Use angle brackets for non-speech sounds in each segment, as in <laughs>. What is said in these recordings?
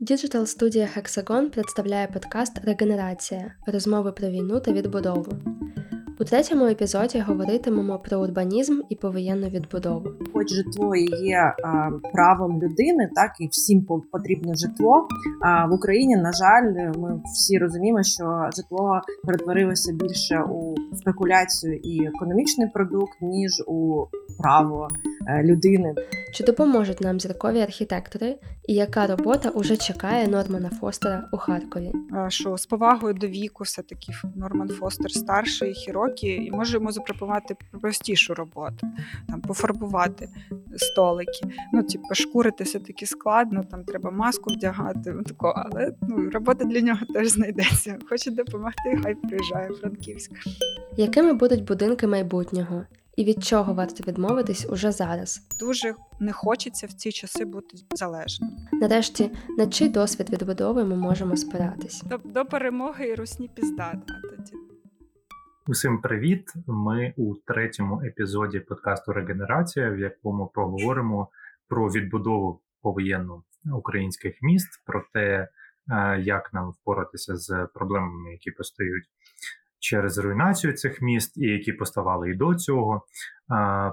Digital студія Hexagon представляє подкаст Регенерація розмови про війну та відбудову. У третьому епізоді говоритимемо про урбанізм і повоєнну відбудову. Хоч житло є а, правом людини, так і всім потрібно житло. А в Україні, на жаль, ми всі розуміємо, що житло перетворилося більше у спекуляцію і економічний продукт, ніж у право людини. Чи допоможуть нам зіркові архітектори, і яка робота уже чекає Нормана Фостера у Харкові? Що з повагою до віку, все таки Норман Фостер старший хірокі, і може йому запропонувати простішу роботу, там пофарбувати столики. Ну, типу, шкурити все таки складно, там треба маску вдягати, тако, але ну, робота для нього теж знайдеться. Хоче допомогти, хай приїжджає Франківськ. Якими будуть будинки майбутнього? І від чого варто відмовитись уже зараз. Дуже не хочеться в ці часи бути залежним. Нарешті, на чий досвід відбудови ми можемо спиратись? До, до перемоги і русні піздата тоді. Усім привіт! Ми у третьому епізоді подкасту Регенерація, в якому поговоримо про відбудову повоєнну українських міст, про те, е, як нам впоратися з проблемами, які постають через руйнацію цих міст, і які поставали і до цього,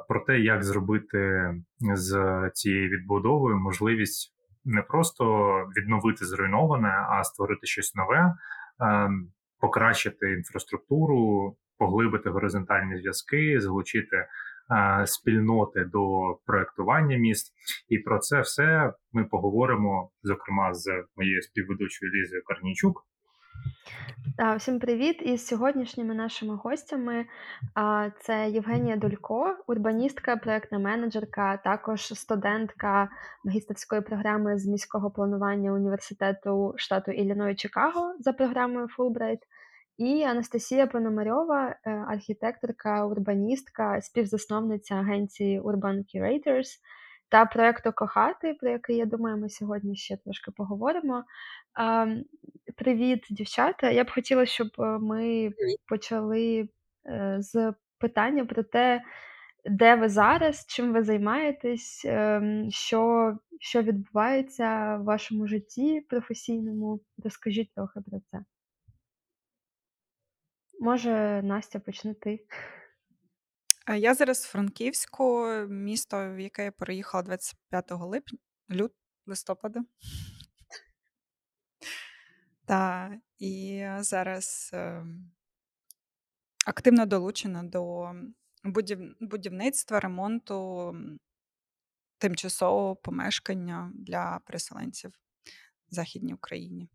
про те, як зробити з цією відбудовою можливість не просто відновити зруйноване, а створити щось нове, покращити інфраструктуру, поглибити горизонтальні зв'язки, залучити. Спільноти до проектування міст, і про це все ми поговоримо зокрема з моєю співведучою Лізою Карнійчук. Та, всім привіт! І з сьогоднішніми нашими гостями а, це Євгенія Дулько, урбаністка, проектна менеджерка, також студентка магістерської програми з міського планування університету штату Ілліной Чикаго за програмою Fulbright. І Анастасія Пономарьова, е, архітекторка, урбаністка, співзасновниця агенції Urban Curators та проекту Кохати, про який я думаю, ми сьогодні ще трошки поговоримо. Привіт, дівчата. Я б хотіла, щоб е, ми почали е, з питання про те, де ви зараз, чим ви займаєтесь, ем, що що відбувається в вашому житті професійному. Розкажіть трохи про це. Може, Настя, почни ти. Я зараз в Франківську, місто, в яке я переїхала 25 липня, лют, листопада. Та, і зараз е, активно долучена до будів... будівництва, ремонту тимчасового помешкання для переселенців в Західній Україні.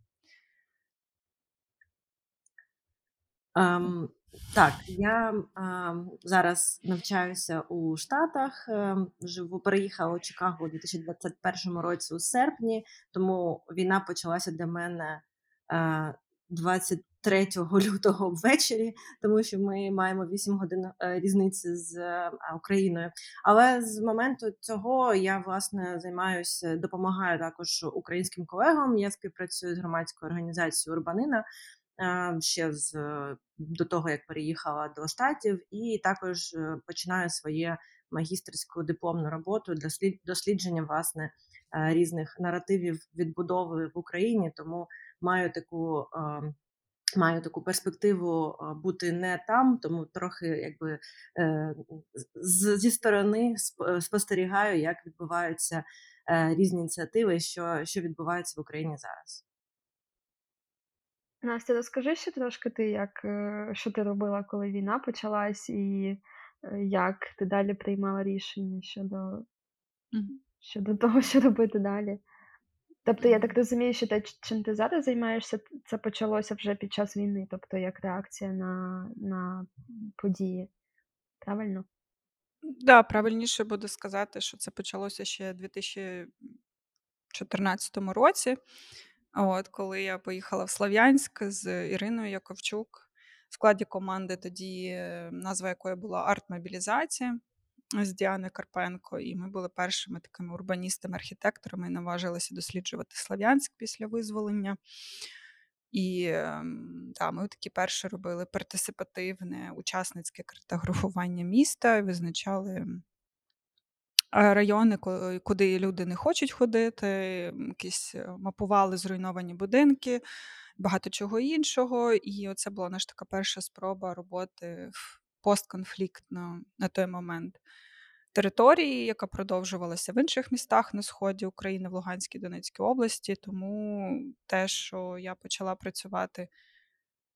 Um, так, я а, зараз навчаюся у Штатах. Е, живу переїхала у Чикаго у 2021 році у серпні, тому війна почалася для мене а, 23 <laughs> лютого ввечері, тому що ми маємо 8 годин е, різниці з а, Україною. Але з моменту цього я власне займаюся, допомагаю також українським колегам. Я співпрацюю з громадською організацією Урбанина ще з до того, як переїхала до штатів, і також е, починаю своє магістерську дипломну роботу для дослідження власне е, різних наративів відбудови в Україні. Тому маю таку. Маю таку перспективу бути не там, тому трохи якби е, зі сторони спостерігаю, як відбуваються різні ініціативи, що що відбувається в Україні зараз. Настя, розкажи ще трошки ти, як, е, що ти робила, коли війна почалась, і е, як ти далі приймала рішення щодо Мгм. щодо того, що робити далі. Тобто, я так розумію, що те, чим ти зараз займаєшся, це почалося вже під час війни, тобто як реакція на, на події. Правильно? Да, правильніше буде сказати, що це почалося ще у 2014 році. От, коли я поїхала в Слов'янськ з Іриною Яковчук в складі команди, тоді е, назва якої була Артмобілізація з Діаною Карпенко, і ми були першими такими урбаністами-архітекторами і наважилися досліджувати Слов'янськ після визволення. І та, ем, ми такі перші робили партисипативне учасницьке картографування міста і визначали райони, куди люди не хочуть ходити, якісь е, мапували зруйновані будинки, багато чого іншого. І це була наша така перша спроба роботи в постконфліктно на той момент території, яка продовжувалася в інших містах на сході України, в Луганській Донецькій області. Тому те, що я почала працювати,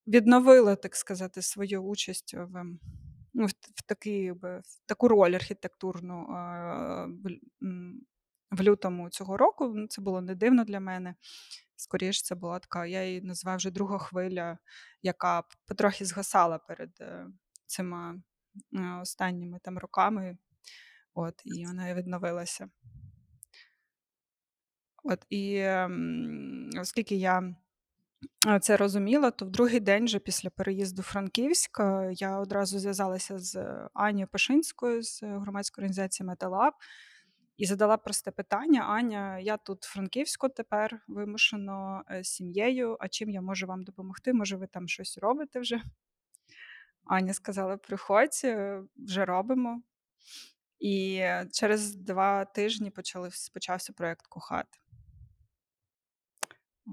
відновила, так сказати, свою участь в ну, в, такий, в таку роль архітектурну в, лютому цього року. Ну, це було не дивно для мене. Скоріше, це була така, я її назвав вже друга хвиля, яка потрохи згасала перед е, цими е, останніми там роками. От, І вона відновилася. От, І оскільки я це розуміла, то в другий день, вже після переїзду Франківська, я одразу зв'язалася з Анією Пашинською з громадської організації Металаб і задала просте питання: Аня, я тут Франківську тепер вимушено е, з сім'єю. А чим я можу вам допомогти? Може, ви там щось робите вже? Аня сказала: приходь, е, вже робимо. І через два тижні почали, почався проєкт Кохати. А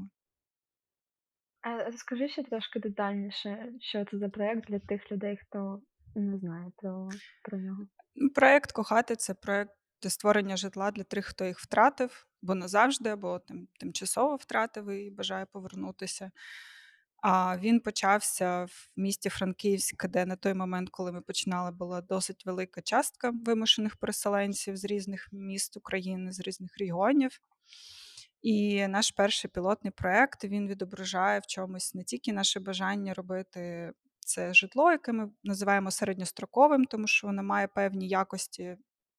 розкажи ще трошки детальніше, що це за проєкт для тих людей, хто не знає про, про нього. Проєкт Кохати це проєкт створення житла для тих, хто їх втратив, бо назавжди, або тим, тимчасово втратив і бажає повернутися. А він почався в місті Франківськ, де на той момент, коли ми починали, була досить велика частка вимушених переселенців з різних міст України, з різних регіонів. І наш перший пілотний проект він відображає в чомусь не тільки наше бажання робити це житло, яке ми називаємо середньостроковим, тому що воно має певні якості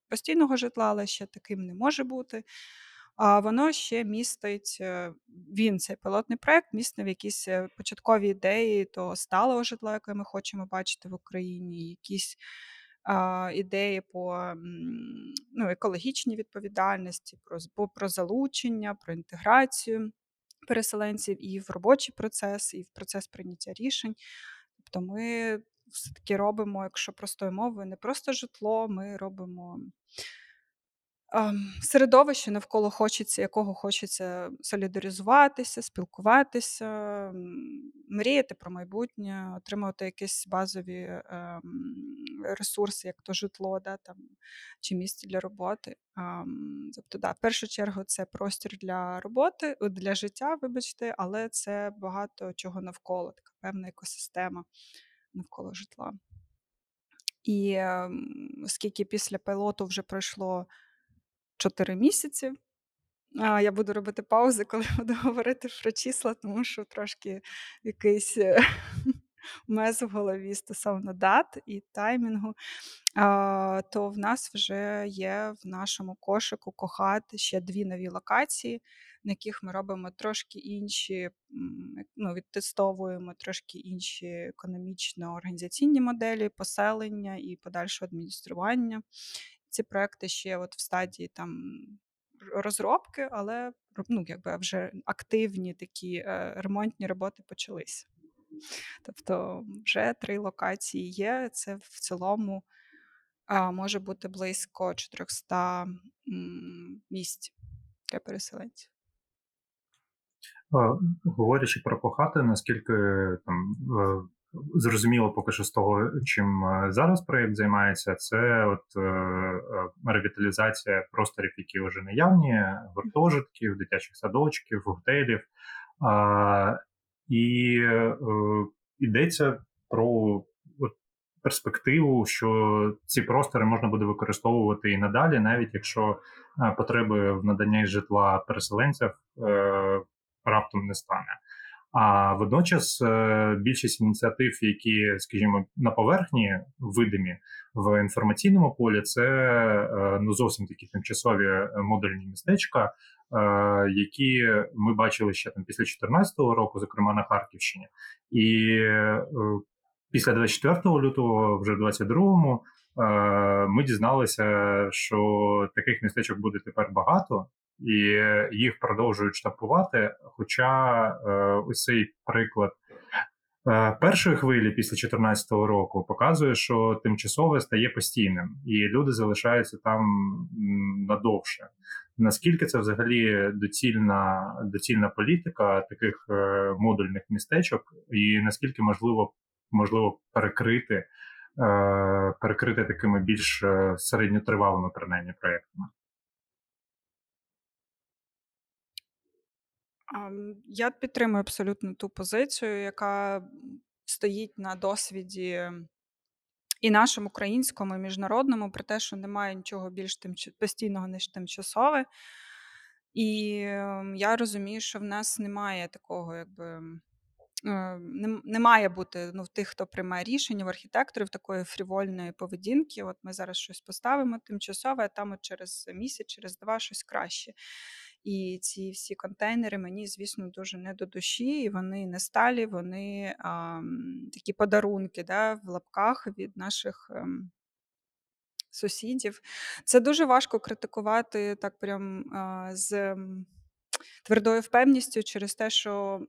постійного житла, але ще таким не може бути. А воно ще містить е, він, цей пілотний проект, містив якісь е, початкові ідеї того сталого житла, яке ми хочемо бачити в Україні, якісь ідеї по ну, екологічній відповідальності, про, про залучення, про інтеграцію переселенців і в робочий процес, і в процес прийняття рішень. Тобто ми все-таки робимо, якщо простою мовою, не просто житло, ми робимо середовище, навколо хочеться, якого хочеться солідаризуватися, спілкуватися, мріяти про майбутнє, отримувати якісь базові ем, ресурси, як то житло, да, там, чи місце для роботи. Тобто, да, в першу чергу, це простір для роботи, для життя, вибачте, але це багато чого навколо, така певна екосистема навколо житла. І ем, оскільки після пілоту вже пройшло 4 місяці. Я буду робити паузи, коли <laughs> буду говорити про числа, тому що трошки якийсь е, <laughs> мез в голові стосовно дат і таймінгу. То в нас вже є в нашому кошику кохати ще дві нові локації, на яких ми робимо трошки інші, ну, відтестовуємо трошки інші економічно-організаційні моделі, поселення і подальшого адміністрування. Ці проекти ще от в стадії там розробки, але ну, якби вже активні такі е, ремонтні роботи почалися. Тобто, вже три локації є. Це в цілому може бути близько 400 місць для переселенців. Говорячи про кохати, наскільки там е, Зрозуміло, поки що з того, чим е, зараз проєкт займається, це от е, е, ревіталізація просторів, які вже наявні, гуртожитків, дитячих садочків, готелів. Е, і е, йдеться про от, перспективу, що ці простори можна буде використовувати і надалі, навіть якщо е, потреби в наданні житла переселенців раптом не стане. А водночас е, більшість ініціатив, які, скажімо, на поверхні видимі в інформаційному полі, це е, ну зовсім такі тимчасові е, модульні містечка, які ми бачили ще там після 2014 року, зокрема на Харківщині, і після 24 лютого, вже в 22-му, ми дізналися, що таких містечок буде тепер багато, і їх продовжують штампувати. Хоча е, ось цей приклад Е, першої хвилі після 2014 року показує, що тимчасове стає постійним, і люди залишаються там надовше. Наскільки це взагалі доцільна доцільна політика таких е, модульних містечок, і наскільки можливо можливо перекрити перекрити такими більш середньотривалими принаймні проєктами? Я підтримую абсолютно ту позицію, яка стоїть на досвіді і нашому українському, і міжнародному, про те, що немає нічого більш постійного, ніж тимчасове. І я розумію, що в нас немає такого, якби. Не, не має бути ну, в тих, хто приймає рішення, в архітекторів такої фрівольної поведінки. От ми зараз щось поставимо тимчасове, а там от через місяць, через два щось краще. І ці всі контейнери мені, звісно, дуже не до душі, і вони не сталі, вони а, такі подарунки да, в лапках від наших. Ем, Сусідів. Це дуже важко критикувати так прям з твердою впевністю через те, що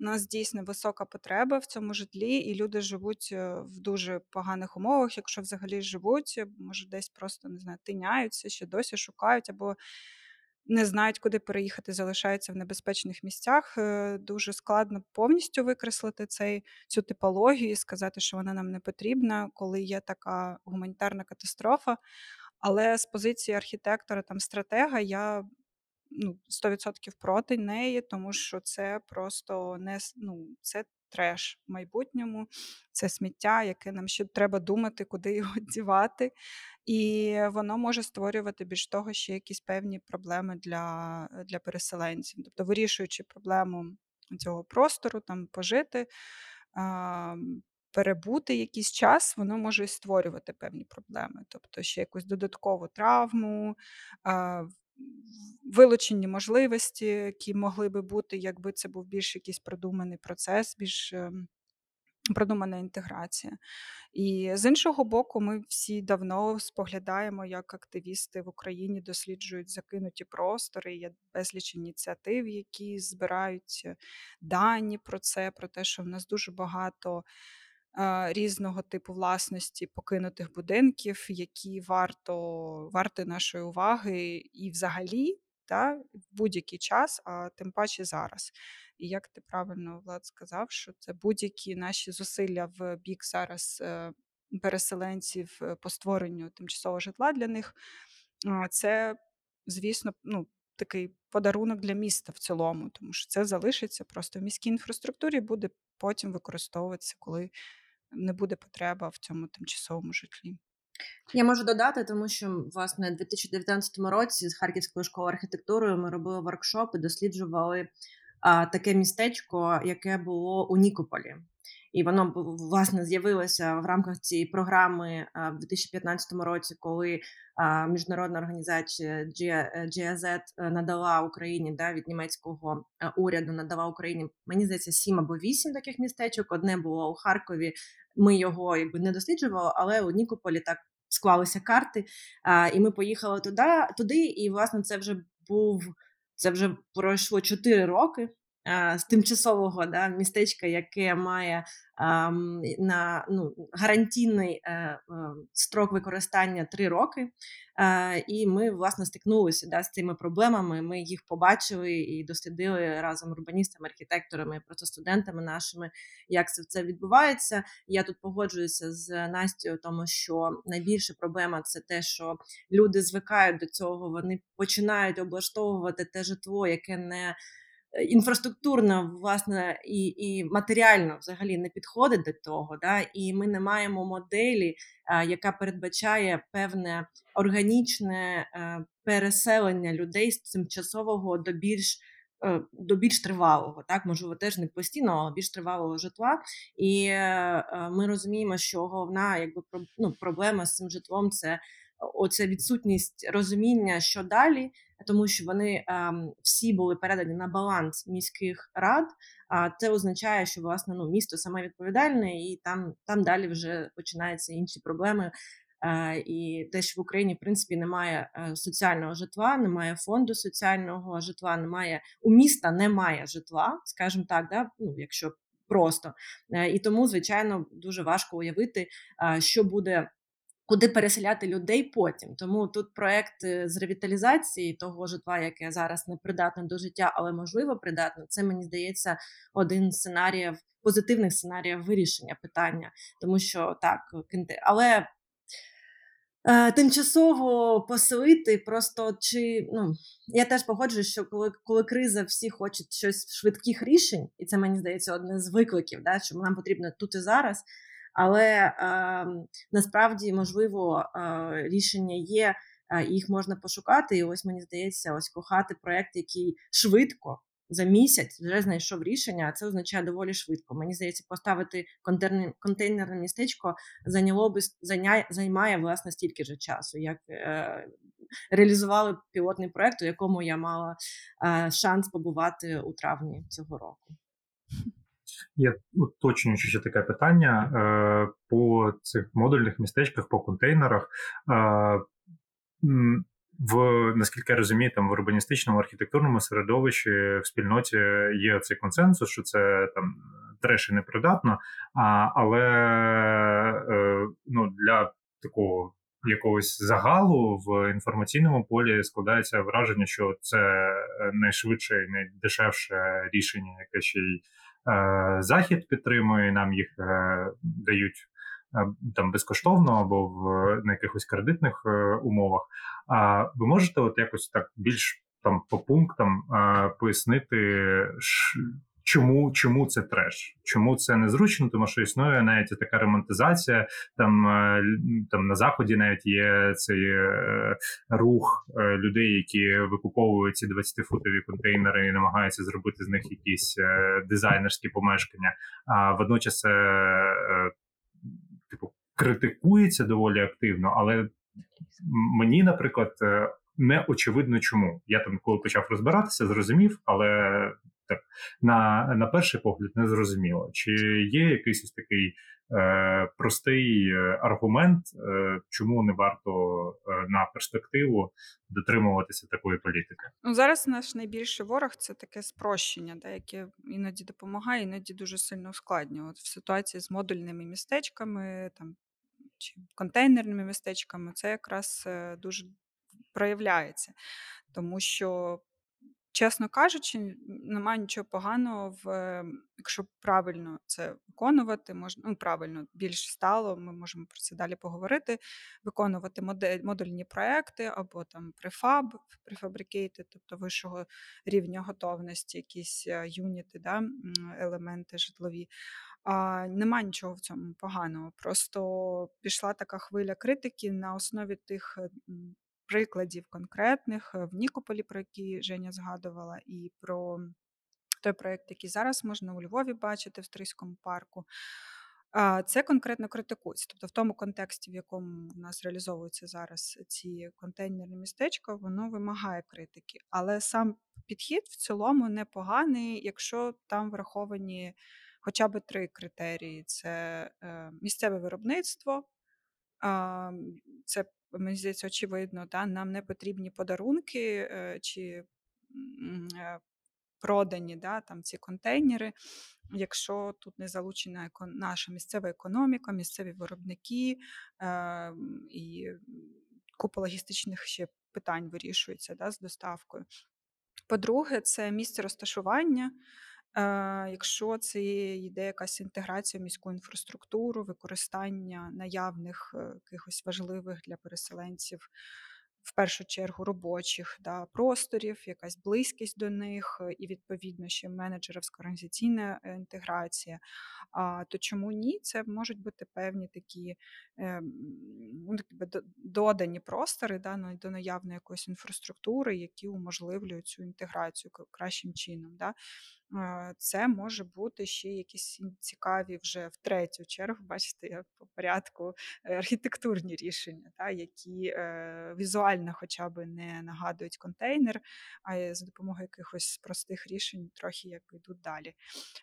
у нас дійсно висока потреба в цьому житлі, і люди живуть е, в дуже поганих умовах, якщо взагалі живуть, може, десь просто не знаю, тиняються, ще досі шукають або не знають, куди переїхати, залишаються в небезпечних місцях. Е, дуже складно повністю викреслити цей, цю типологію і сказати, що вона нам не потрібна, коли є така гуманітарна катастрофа. Але з позиції архітектора, там стратега, я ну, 100% проти неї, тому що це просто не ну, це треш в майбутньому, це сміття, яке нам ще треба думати, куди його <laughs> дівати. І воно може створювати більш того ще якісь певні проблеми для для переселенців. Тобто, вирішуючи проблему цього простору, там пожити, перебути якийсь час, воно може і створювати певні проблеми, тобто ще якусь додаткову травму. Вилучені можливості, які могли би бути, якби це був більш якийсь продуманий процес, більш ем, продумана інтеграція. І з іншого боку, ми всі давно споглядаємо, як активісти в Україні досліджують закинуті простори. Є безліч ініціатив, які збирають дані про це, про те, що в нас дуже багато різного типу власності покинутих будинків, які варто варти нашої уваги, і взагалі та, в будь-який час, а тим паче зараз. І як ти правильно Влад сказав, що це будь-які наші зусилля в бік зараз е, переселенців е, по створенню тимчасового житла для них, це, звісно, ну. Такий подарунок для міста в цілому, тому що це залишиться просто в міській інфраструктурі, буде потім використовуватися, коли не буде потреба в цьому тимчасовому житлі. Я можу додати, тому що власне у 2019 році з Харківською школою архітектури ми робили воркшоп і досліджували а, таке містечко, яке було у Нікополі. І воно власне з'явилося в рамках цієї програми в 2015 році, коли міжнародна організація GIZ е, надала Україні да, від німецького е, уряду, надала Україні мені здається сім або вісім таких містечок. Одне було у Харкові. Ми його якби не досліджували, але у Нікополі так склалися карти. І ми поїхали туди, туди. І власне це вже був це вже пройшло чотири роки з тимчасового да, містечка, яке має а, на ну, гарантійний е, е, строк використання три роки. І ми власне стикнулися да, з цими проблемами. Ми їх побачили і дослідили разом урбаністами, архітекторами, просто студентами нашими, як це це відбувається. Я тут погоджуюся з Настю, тому що найбільша проблема це те, що люди звикають до цього, вони починають облаштовувати те житло, яке не Е, інфраструктурно, власне, і і матеріально взагалі не підходить до того, да, і ми не маємо моделі, яка передбачає певне органічне е, переселення людей з тимчасового до більш е, до більш тривалого, так можливо, теж не постійного, але більш тривалого житла. І ми розуміємо, що головна якби ну, проблема з цим житлом це оця відсутність розуміння, що далі, тому що вони ем, всі були передані на баланс міських рад. А це означає, що власне ну місто саме відповідальне, і там там далі вже починаються інші проблеми. Е, і те, що в Україні в принципі немає е, соціального житла, немає фонду соціального житла, немає у міста немає житла, скажімо так, да ну якщо просто. Е, і тому, звичайно, дуже важко уявити, що буде. Куди переселяти людей потім, тому тут проект е, з ревіталізації того житла, яке зараз не придатне до життя, але можливо придатне. Це мені здається один з сценаріїв, позитивних сценаріїв вирішення питання, тому що так але Е, тимчасово поселити, просто чи ну я теж погоджуюсь, що коли коли криза, всі хочуть щось швидких рішень, і це мені здається одне з викликів, да, що нам потрібно тут і зараз. Але е, насправді можливо е, рішення є, е, їх можна пошукати. І ось мені здається, ось кохати проект, який швидко за місяць вже знайшов рішення, а це означає доволі швидко. Мені здається, поставити контейнерне, містечко зайняло би зайняє, займає власне стільки ж часу, як е, реалізували пілотний проект, у якому я мала е, шанс побувати у травні цього року. Я уточнюючи ще таке питання е, по цих модульних містечках, по контейнерах. Е, в наскільки я розумію, там в урбаністичному архітектурному середовищі в спільноті є цей консенсус, що це там треш і непридатно, а, але е, ну, для такого якогось загалу в інформаційному полі складається враження, що це найшвидше і найдешевше рішення, яке ще й захід підтримує, нам їх е, дають. Е, там безкоштовно або в на якихось кредитних е, умовах. А ви можете от якось так більш там по пунктам е, пояснити, чому чому це треш? Чому це незручно? Тому що існує навіть така романтизація. Там там на заході навіть є цей рух людей, які викуповують ці 20-футові контейнери і намагаються зробити з них якісь дизайнерські помешкання. А водночас типу критикується доволі активно, але мені, наприклад, е, не очевидно чому. Я там, коли почав розбиратися, зрозумів, але так на на перший погляд не зрозуміло, чи є якийсь ось такий е, простий е, аргумент, е, чому не варто е, на перспективу дотримуватися такої політики. Ну зараз наш найбільший ворог це таке спрощення, да, яке іноді допомагає, іноді дуже сильно ускладнює. От в ситуації з модульними містечками там чи контейнерними містечками, це якраз е, дуже проявляється, тому що Чесно кажучи, немає нічого поганого в якщо правильно це виконувати, можна ну, правильно більш стало. Ми можемо про це далі поговорити. Виконувати модель, модульні проекти або там префаб, префабрикейти, тобто вищого рівня готовності, якісь е, юніти, да, елементи житлові. А, Нема нічого в цьому поганого. Просто пішла така хвиля критики на основі тих прикладів конкретних е, в Нікополі, про які Женя згадувала, і про той проєкт, який зараз можна у Львові бачити в Стрийському парку. Це конкретно критикується. Тобто, в тому контексті, в якому в нас реалізовуються зараз ці контейнерні містечка, воно вимагає критики. Але сам підхід в цілому непоганий, якщо там враховані хоча б три критерії: це е, місцеве виробництво, це мені здається, очевидно, да? нам не потрібні подарунки е, чи е, продані да, там ці контейнери, якщо тут не залучена наша місцева економіка, місцеві виробники е, і купа логістичних ще питань вирішується да, з доставкою. По-друге, це місце розташування. Якщо це йде якась інтеграція в міську інфраструктуру, використання наявних е, якихось важливих для переселенців в першу чергу робочих да, просторів, якась близькість до них, і відповідно ще менеджерівська організаційна е, інтеграція. А то чому ні? Це можуть бути певні такі е, ну, додані простори да, до наявної якоїсь інфраструктури, які уможливлюють цю інтеграцію кращим чином. Да. Це може бути ще якісь цікаві вже в третю чергу, бачите, по порядку е, архітектурні рішення, та, які е, візуально хоча б не нагадують контейнер, а за допомогою якихось простих рішень трохи як йдуть далі.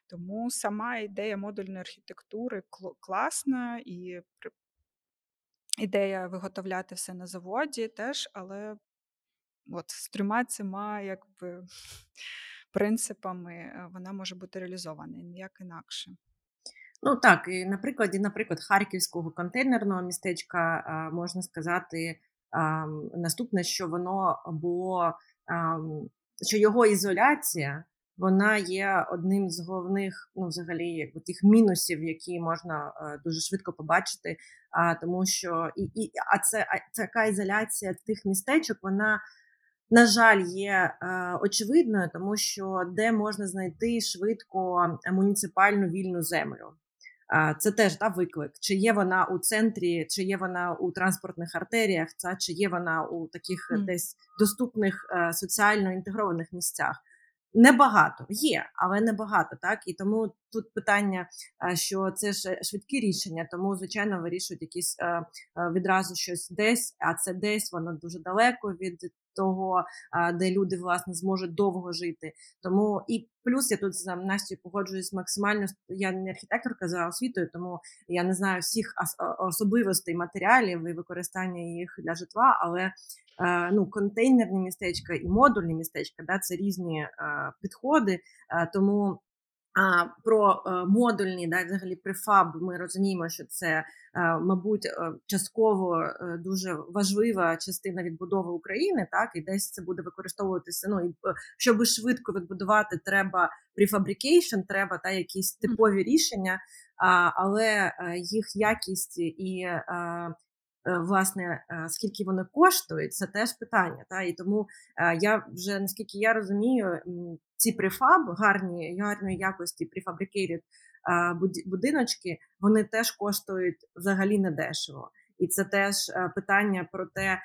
Тому сама ідея модульної архітектури класна і ідея виготовляти все на заводі теж, але от з трьома цими якби принципами вона може бути реалізована ніяк інакше. Ну так, і на прикладі, наприклад, харківського контейнерного містечка можна сказати наступне, що воно було, що його ізоляція вона є одним з головних, ну взагалі, тих мінусів, які можна е, дуже швидко побачити. А тому, що і, і а це а така ізоляція тих містечок, вона. На жаль, є е, очевидною, тому що де можна знайти швидко муніципальну вільну землю. Це теж та виклик. Чи є вона у центрі, чи є вона у транспортних артеріях, та чи є вона у таких mm. десь доступних е, соціально інтегрованих місцях. Небагато є, але небагато, так і тому тут питання, що це ж швидкі рішення, тому звичайно вирішують якісь відразу щось десь, а це десь воно дуже далеко від того, де люди власне зможуть довго жити. Тому і плюс я тут з Настю погоджуюсь максимально. Я не архітекторка за освітою, тому я не знаю всіх особливостей матеріалів і використання їх для житла, але ну контейнерні містечка і модульні містечка, да, це різні підходи. Тому а про е, модульні, да, взагалі префаб, ми розуміємо, що це, е, мабуть, е, частково дуже важлива частина відбудови України, так і десь це буде використовуватися. Ну і щоб швидко відбудувати, треба префабрикейшн, треба та якісь типові рішення, але їх якість і власне, е, скільки вони коштують, це теж питання. Та? І тому е, я вже наскільки я розумію, ці префаб, гарні гарної якості префабрикейted будиночки, вони теж коштують взагалі недешево. І це теж питання про те,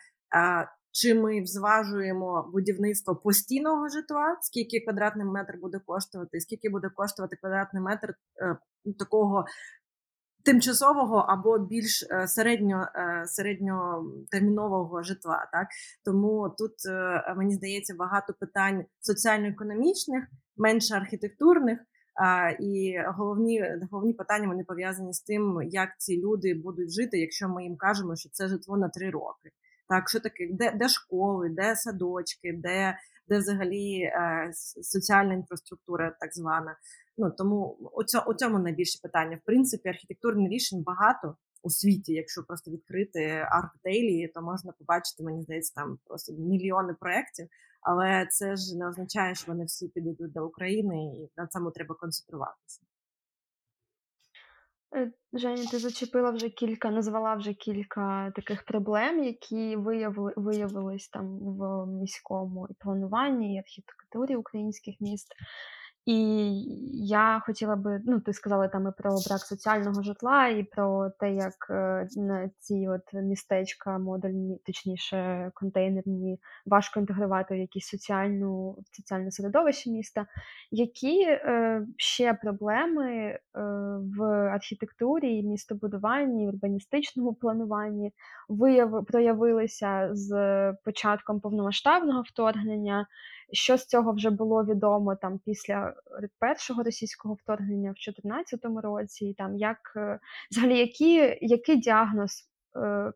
чи ми зважуємо будівництво постійного житла, скільки квадратний метр буде коштувати, скільки буде коштувати квадратний метр такого тимчасового або більш е, середньо е, середньотермінового житла. Так тому тут е, мені здається багато питань соціально-економічних, менше архітектурних. І головні головні питання вони пов'язані з тим, як ці люди будуть жити, якщо ми їм кажемо, що це житло на три роки. Так, що таке, де де школи, де садочки, де де взагалі е, соціальна інфраструктура, так звана. Ну тому у цьому найбільше питання. В принципі, архітектурних рішень багато у світі. Якщо просто відкрити арктейлі, то можна побачити, мені здається, там просто мільйони проєктів. Але це ж не означає, що вони всі підійдуть до України, і на цьому треба концентруватися. Е, Женя, ти зачепила вже кілька, назвала вже кілька таких проблем, які виявили, виявились там в міському плануванні і архітектурі українських міст. І я хотіла би, ну, ти сказала там і про брак соціального житла, і про те, як е, на ці от містечка модульні, точніше, контейнерні, важко інтегрувати в якісь соціальну соціальне середовище міста. Які е, ще проблеми е, в архітектурі, містобудуванні, урбаністичному плануванні вияв, проявилися з початком повномасштабного вторгнення? Що з цього вже було відомо там після першого російського вторгнення в 2014 році, і там як е, взагалі які, який діагноз е,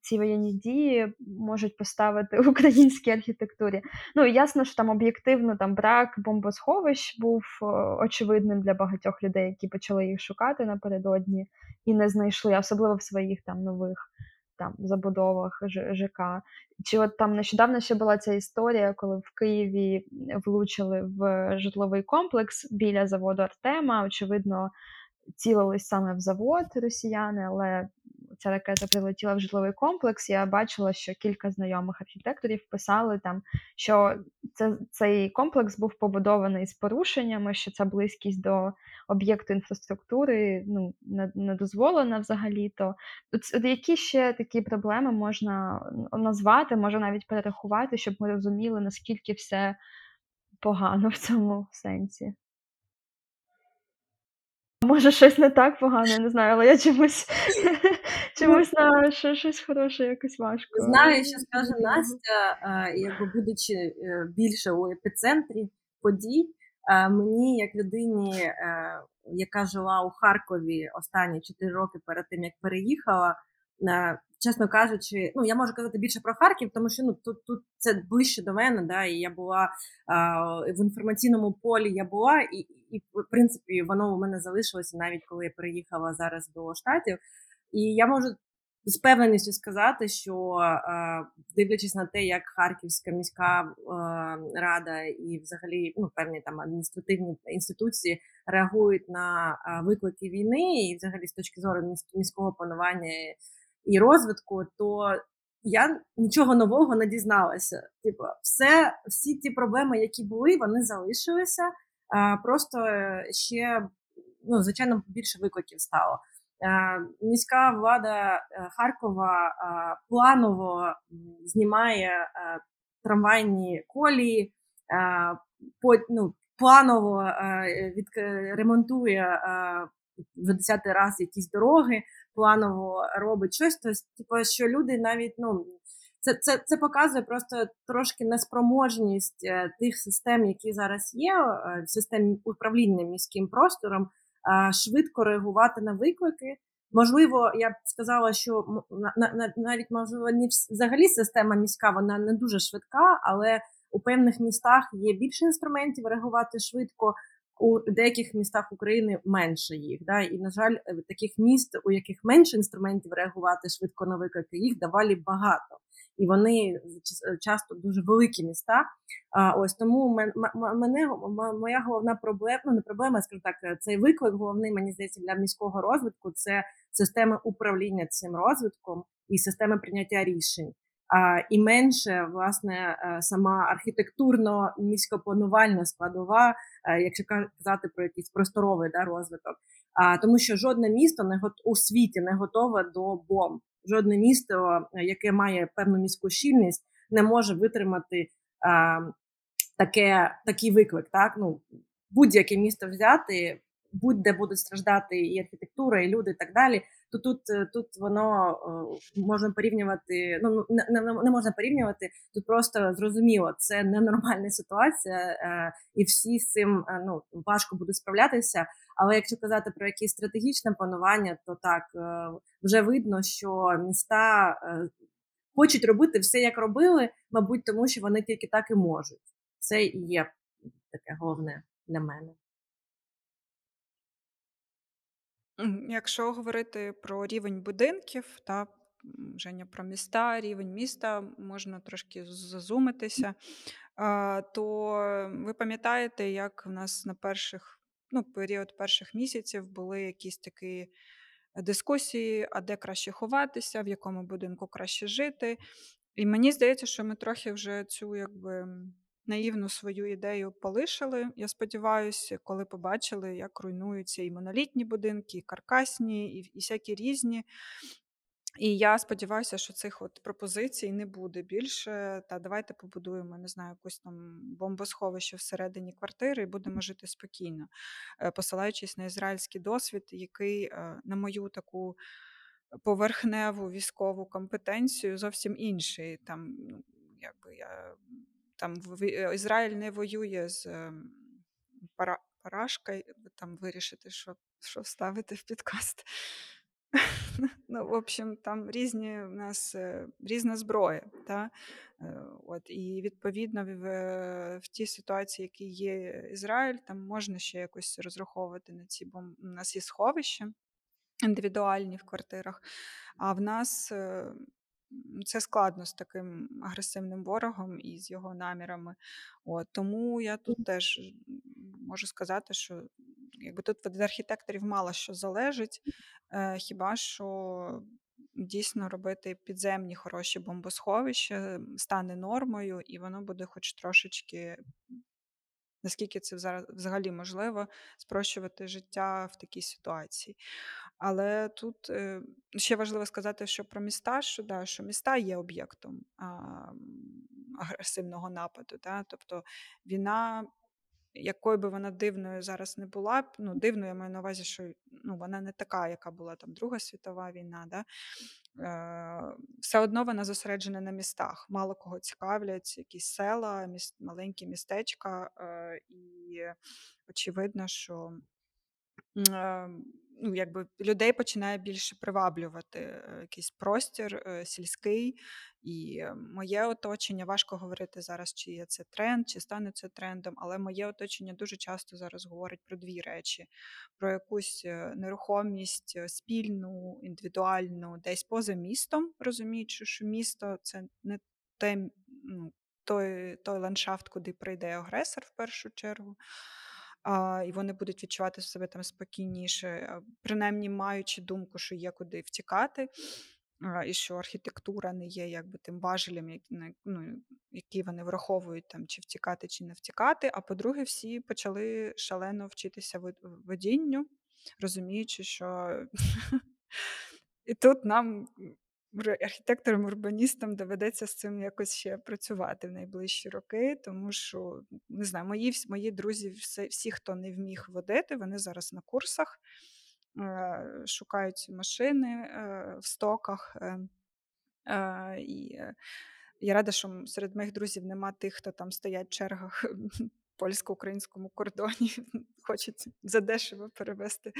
ці воєнні дії можуть поставити в українській архітектурі? Ну ясно, що там об'єктивно там брак бомбосховищ був е, очевидним для багатьох людей, які почали їх шукати напередодні і не знайшли, особливо в своїх там нових там забудовах ЖК. Чи от там нещодавно ще була ця історія, коли в Києві влучили в житловий комплекс біля заводу Артема? Очевидно, цілились саме в завод росіяни, але ця ракета прилетіла в житловий комплекс. Я бачила, що кілька знайомих архітекторів писали там, що це, цей комплекс був побудований з порушеннями, що ця близькість до об'єкту інфраструктури ну, не, не дозволена взагалі-то. От Які ще такі проблеми можна назвати, може навіть перерахувати, щоб ми розуміли, наскільки все погано в цьому сенсі? Може, щось не так погано, я не знаю, але я чомусь <laughs> <laughs> чомусь на що щось хороше, якось важко. Знаю, що скаже Настя, якби будучи е, більше у епіцентрі подій, мені, як людині, е, яка жила у Харкові останні 4 роки перед тим, як переїхала, чесно кажучи, ну я можу казати більше про Харків, тому що ну тут тут це ближче до мене. Да, І я була в інформаційному полі. Я була, і, і в принципі воно у мене залишилося навіть коли я переїхала зараз до штатів. І я можу з певненістю сказати, що дивлячись на те, як Харківська міська рада і, взагалі, ну певні там адміністративні інституції реагують на виклики війни, і взагалі з точки зору міського панування і розвитку, то я нічого нового не дізналася. Типу, все, всі ті проблеми, які були, вони залишилися. Просто ще ну звичайно більше викликів стало. Міська влада е, Харкова планово знімає трамвайні колії, ну, планово від ремонтує вже десятий раз якісь дороги, планово робить щось. Тобто, що люди навіть ну. Це це, це показує просто трошки неспроможність тих систем, які зараз є, систем управління міським простором, швидко реагувати на виклики. Можливо, я б сказала, що навіть можливо не взагалі система міська вона не дуже швидка, але у певних містах є більше інструментів реагувати швидко. У деяких містах України менше їх. Да? І, на жаль, таких міст, у яких менше інструментів реагувати швидко на виклики, їх давали багато і вони часто дуже великі міста. А ось тому мене моя головна проблема, ну не проблема, скажу так, цей виклик головний мені здається для міського розвитку це системи управління цим розвитком і системи прийняття рішень. А, І менше власне е, сама архітектурно міськопланувальна складова, е, якщо казати про якийсь просторовий да, розвиток, а тому, що жодне місто не у світі не готове до бомб жодне місто, е, яке має певну міську щільність, не може витримати а, таке, такий виклик. Так? Ну, Будь-яке місто взяти, будь-де буде страждати і архітектура, і люди, і так далі. То тут е, тут воно е, можна порівнювати. Ну не, не, не можна порівнювати. Тут просто зрозуміло, це ненормальна ситуація, і всі з цим ну важко буде справлятися. Але якщо казати про якісь стратегічне планування, то так е, вже видно, що міста е, хочуть робити все, як робили, мабуть, тому що вони тільки так і можуть. Це і є таке головне для мене. Якщо говорити про рівень будинків, та Женя про міста, рівень міста, можна трошки зазумитися, то ви пам'ятаєте, як в нас на перших ну, період перших місяців були якісь такі дискусії, а де краще ховатися, в якому будинку краще жити. І мені здається, що ми трохи вже цю якби наївну свою ідею полишили. Я сподіваюся, коли побачили, як руйнуються і монолітні будинки, і каркасні, і, всякі різні. І я сподіваюся, що цих от пропозицій не буде більше. Та давайте побудуємо, не знаю, якусь там бомбосховище всередині квартири і будемо жити спокійно, е, посилаючись на ізраїльський досвід, який е, на мою таку поверхневу військову компетенцію зовсім інший. Там, ну, якби я там Ізраїль не воює з пара, парашкою, там вирішите, що, що вставити в підкаст. <laughs> Ну, в общем, там різні у нас е, різна зброя. Та? Е, от, І відповідно в, в тій ситуації, які є Ізраїль, там можна ще якось розраховувати на ці бомби. У нас є сховища індивідуальні в квартирах, а в нас. Це складно з таким агресивним ворогом і з його намірами. От, Тому я тут теж можу сказати, що якби тут від архітекторів мало що залежить, е, хіба що дійсно робити підземні хороші бомбосховища стане нормою, і воно буде хоч трошечки. Наскільки це взагалі можливо спрощувати життя в такій ситуації. Але тут е, ще важливо сказати, що про міста, що да, що міста є об'єктом а, агресивного нападу. Да? Тобто війна якою би вона дивною зараз не була, ну дивною я маю на увазі, що ну, вона не така, яка була там Друга світова війна. Да? Е, Все одно вона зосереджена на містах. Мало кого цікавлять, якісь села, міс... маленькі містечка, е, і очевидно, що. Ну, якби людей починає більше приваблювати е, якийсь простір е, сільський. І моє оточення важко говорити зараз, чи є це тренд, чи стане це трендом, але моє оточення дуже часто зараз говорить про дві речі: про якусь е, нерухомість спільну, індивідуальну, десь поза містом, розуміючи, що місто це не те, ну, той, той ландшафт, куди прийде агресор в першу чергу а, і вони будуть відчувати себе там спокійніше, принаймні маючи думку, що є куди втікати, а, і що архітектура не є якби тим важелем, як, ну, який вони враховують там, чи втікати, чи не втікати. А по-друге, всі почали шалено вчитися водінню, розуміючи, що <laughs> і тут нам архітекторам, урбаністам доведеться з цим якось ще працювати в найближчі роки, тому що не знаю, мої мої друзі, всі, хто не вміг водити, вони зараз на курсах е, шукають машини е, в стоках. Е, і я рада, що серед моїх друзів нема тих, хто там стоять в чергах <laughs> польсько-українському кордоні, <laughs> хочуть задешево перевести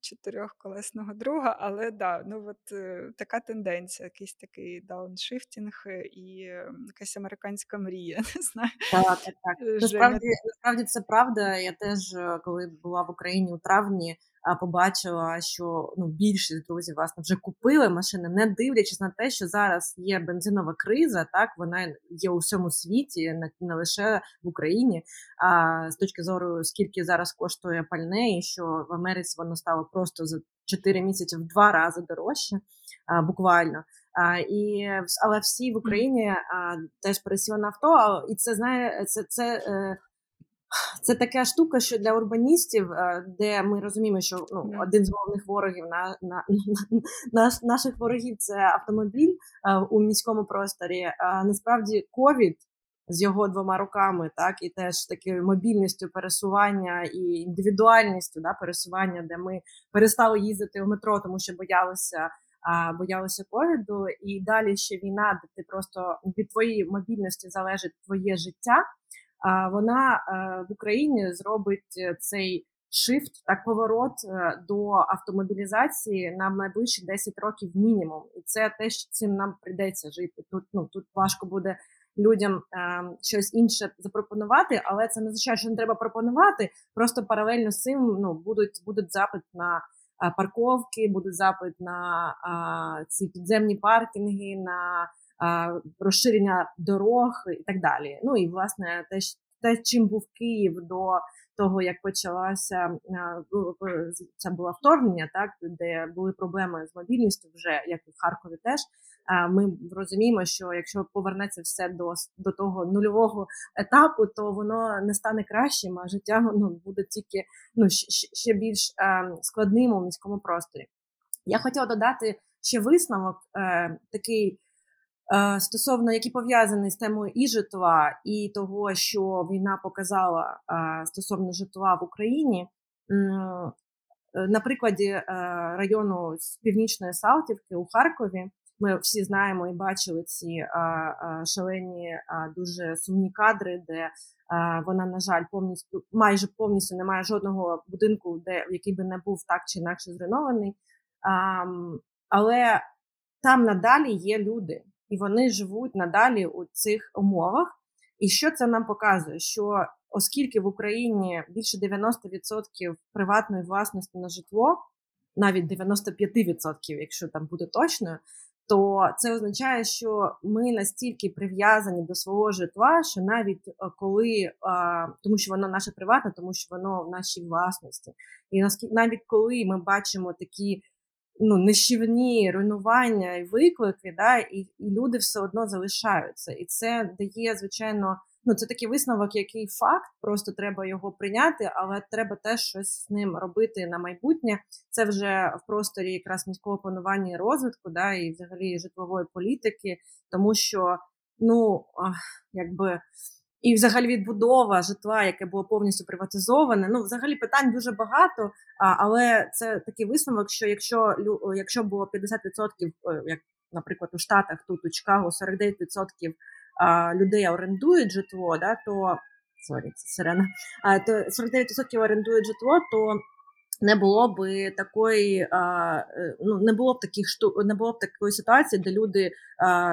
чотирьохколесного друга, але да, ну от е, така тенденція, якийсь такий дауншифтінг і ем, якась американська мрія. <laughs> не знаю. Так, так, так. Насправді, насправді це правда. Я теж, е, коли була в Україні у травні, побачила, що ну більшість друзів власне вже купили машини, не дивлячись на те, що зараз є бензинова криза. Так вона є у всьому світі, не, не лише в Україні. А з точки зору, скільки зараз коштує пальне, і що в Америці воно стало просто за 4 місяці в два рази дорожче, а, буквально. А, і але всі в Україні а, теж пересіли на авто. І це знає, це це. Е, це така штука, що для урбаністів, е, де ми розуміємо, що ну один з головних ворогів на на, <laughs> на наших ворогів це автомобіль е, у міському просторі. А насправді ковід з його двома руками, так і теж такою мобільністю пересування і індивідуальністю да, пересування, де ми перестали їздити в метро, тому що боялися. А боялися ковіду, і далі ще війна, де ти просто від твоєї мобільності залежить твоє життя вона е, в Україні зробить е, цей шифт, так поворот е, до автомобілізації на найближчі 10 років мінімум, і це те, що цим нам прийдеться жити. Тут ну тут важко буде людям е, щось інше запропонувати, але це не означає, що не треба пропонувати. Просто паралельно з цим ну будуть будуть запит на парковки, буде запит на а, ці підземні паркінги. на розширення дорог і так далі. Ну і власне те, те, чим був Київ до того, як почалося це було вторгнення, так де були проблеми з мобільністю, вже як і в Харкові, теж ми розуміємо, що якщо повернеться все до до того нульового етапу, то воно не стане кращим, а життя ну, буде тільки ну ще більш складним у міському просторі. Я хотіла додати ще висновок, е, такий стосовно які пов'язані з темою і житла, і того, що війна показала е, стосовно житла в Україні. Е, на прикладі району з північної Салтівки у Харкові ми всі знаємо і бачили ці шалені дуже сумні кадри, де вона, на жаль, повністю майже повністю немає жодного будинку, де який би не був так чи інакше зруйнований. Але там надалі є люди і вони живуть надалі у цих умовах. І що це нам показує? Що оскільки в Україні більше 90% приватної власності на житло, навіть 95%, якщо там буде точно, то це означає, що ми настільки прив'язані до свого житла, що навіть е, коли тому, що воно наше приватне, тому що воно в нашій власності, і навіть коли ми бачимо такі ну, нищівні руйнування і виклики, да, і, і люди все одно залишаються. І це дає, звичайно, ну це такий висновок, який факт, просто треба його прийняти, але треба теж щось з ним робити на майбутнє. Це вже в просторі якраз міського планування і розвитку, да, і взагалі житлової політики, тому що ну якби. І, взагалі, відбудова житла, яке було повністю приватизоване. Ну, взагалі, питань дуже багато. Але це такий висновок, що якщо якщо було 50%, е, як, наприклад, у Штатах, тут у Чикаго 49% людей орендують житло, да, то sorry, це сирена, то 49% орендують житло, то не було б такої, ну не було б таких штук, не було б такої ситуації, де люди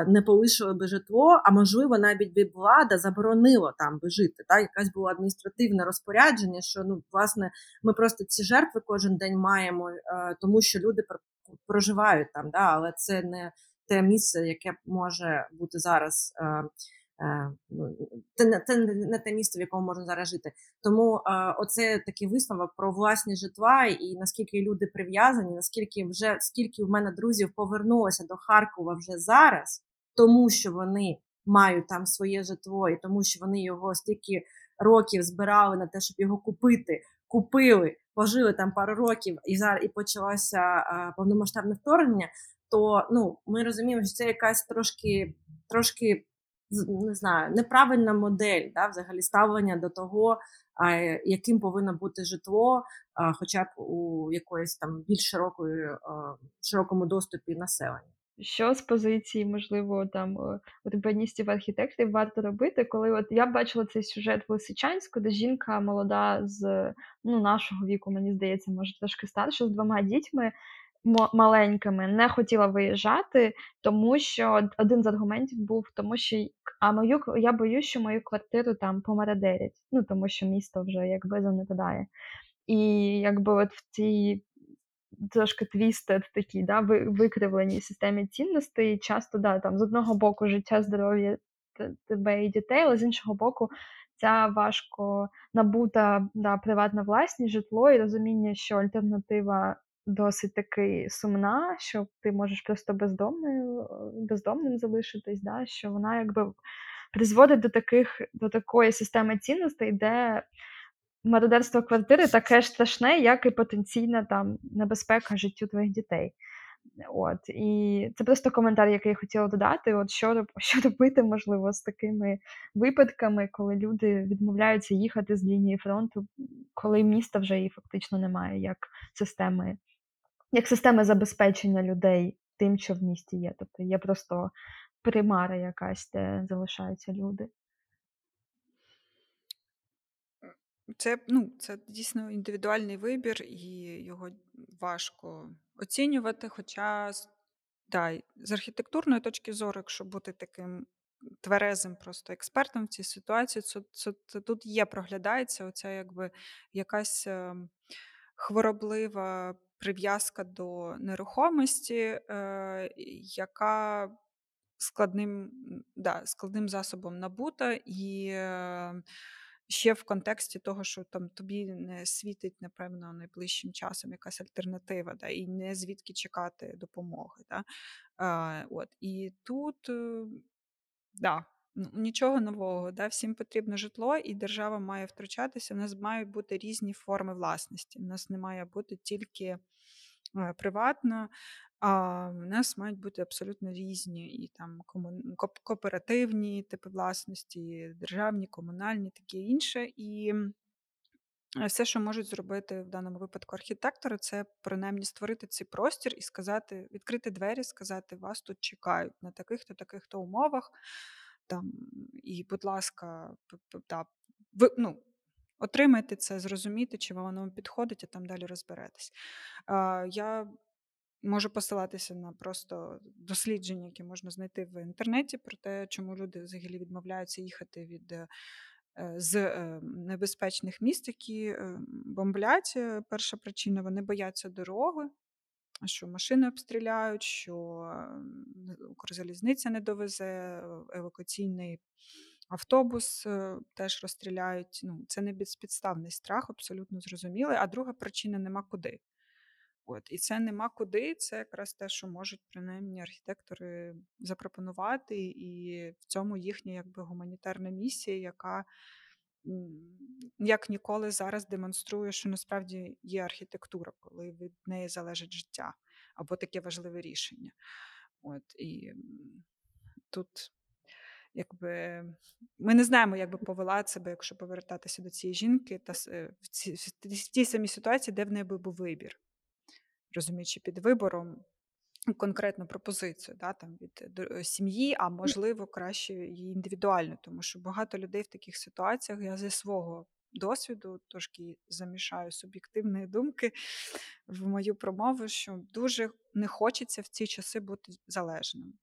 не полишили би житло, а можливо, навіть би влада заборонила там би жити. Так, якась було адміністративне розпорядження, що ну власне ми просто ці жертви кожен день маємо, тому що люди проживають там, да, але це не те місце, яке може бути зараз. Е, ну, це не це не те місце, в якому можна зараз жити. Тому е, оце такий висновок про власні житла і наскільки люди прив'язані, наскільки вже скільки в мене друзів повернулося до Харкова вже зараз, тому що вони мають там своє житло, і тому що вони його стільки років збирали на те, щоб його купити, купили, пожили там пару років, і зараз і почалося е, повномасштабне вторгнення. То ну ми розуміємо, що це якась трошки трошки не знаю, неправильна модель да, взагалі ставлення до того, яким повинно бути житло, хоча б у якоїсь там більш широкої широкому доступі населення. Що з позиції, можливо, там урбаністів архітекторів варто робити, коли от я бачила цей сюжет в Лисичанську, де жінка молода з ну, нашого віку, мені здається, може трошки старша, з двома дітьми маленькими не хотіла виїжджати, тому що один з аргументів був тому, що а мою я боюсь, що мою квартиру там помарадерять, ну тому що місто вже якби занепадає. І якби от в цій трошки twisted такі, да, викривленій системі цінностей, часто да, там з одного боку життя, здоров'я тебе і дітей, але з іншого боку. Ця важко набута да, приватна власність, житло і розуміння, що альтернатива досить таки сумна, що ти можеш просто бездомною, бездомним залишитись, да, що вона якби призводить до таких, до такої системи цінностей, де мародерство квартири таке ж страшне, як і потенційна там небезпека життю твоїх дітей. От і це просто коментар, який я хотіла додати. От що що робити, можливо, з такими випадками, коли люди відмовляються їхати з лінії фронту, коли міста вже і фактично немає як системи як система забезпечення людей тим, що в місті є. Тобто є просто примара якась, де залишаються люди. Це ну, це дійсно індивідуальний вибір, і його важко оцінювати. Хоча да, з архітектурної точки зору, якщо бути таким тверезим просто експертом в цій ситуації, це, це, це тут є, проглядається оця якби якась е, хвороблива прив'язка до нерухомості, е, яка складним да, складним засобом набута, і е, ще в контексті того, що там тобі не світить, напевно, найближчим часом якась альтернатива, да, і не звідки чекати допомоги. Да. Е, от. І тут да, Ну, нічого нового, да? всім потрібно житло, і держава має втручатися. У нас мають бути різні форми власності. У нас не має бути тільки е, приватна, а в нас мають бути абсолютно різні і там кооперативні типи власності, державні, комунальні, таке інше. І все, що можуть зробити в даному випадку архітектори, це принаймні створити цей простір і сказати, відкрити двері, сказати, вас тут чекають на таких-то, таких-то умовах там, І, будь ласка, да, ви, ну, отримайте це, зрозумійте, чи воно вам підходить, а там далі розберетесь. Я можу посилатися на просто дослідження, які можна знайти в інтернеті, про те, чому люди взагалі відмовляються їхати від. Е, з е, небезпечних міст, які е, бомблять, перша причина вони бояться дороги, що машини обстріляють, що Укрзалізниця не довезе, евакуаційний автобус е, теж розстріляють. Ну, Це не безпідставний страх, абсолютно зрозумілий. А друга причина нема куди. От, І це нема куди, це якраз те, що можуть принаймні архітектори запропонувати, і в цьому їхня якби гуманітарна місія, яка як ніколи зараз демонструє, що насправді є архітектура, коли від неї залежить життя або таке важливе рішення. От і тут. Якби ми не знаємо, як би повела себе, якщо повертатися до цієї жінки, та е, в цій, в тій самій ситуації, де в неї був вибір, розуміючи під вибором конкретну пропозицію да, там, від е, сім'ї, а можливо, краще її індивідуально, тому що багато людей в таких ситуаціях я зі свого досвіду, трошки замішаю суб'єктивної думки в мою промову, що дуже не хочеться в ці часи бути залежним.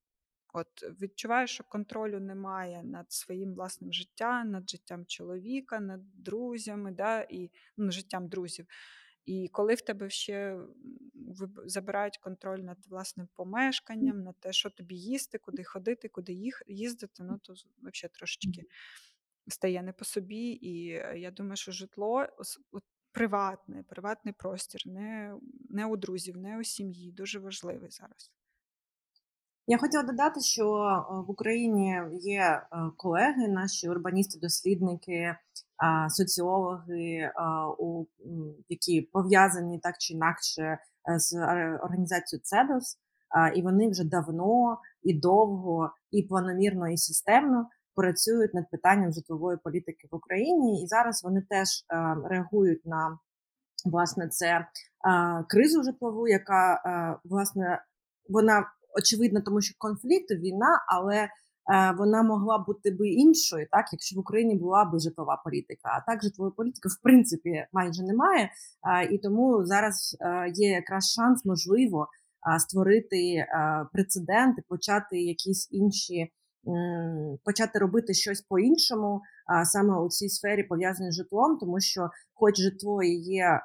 От відчуваєш, що контролю немає над своїм власним життям, над життям чоловіка, над друзями, да, і ну, життям друзів. І коли в тебе ще забирають контроль над власним помешканням, над те, що тобі їсти, куди ходити, куди їх їздити, ну то взагалі трошечки стає не по собі. І е, я думаю, що житло приватне, приватний простір, не, не у друзів, не у сім'ї, дуже важливий зараз. Я хотіла додати, що в Україні є е, колеги, наші урбаністи, соціологи, які пов'язані так чи інакше е, з організацією CEDOS, і вони вже давно і довго, і планомірно, і системно працюють над питанням житлової політики в Україні, і зараз вони теж е, реагують на власне це кризу житлову, яка власне вона очевидна, тому що конфлікт, війна, але Е, вона могла бути би іншою, так якщо в Україні була би житлова політика. А так житлової політики в принципі майже немає. І тому зараз е, є якраз шанс, можливо, створити прецеденти, почати якісь інші почати робити щось по-іншому, саме у цій сфері пов'язані з житлом, тому що, хоч житло і є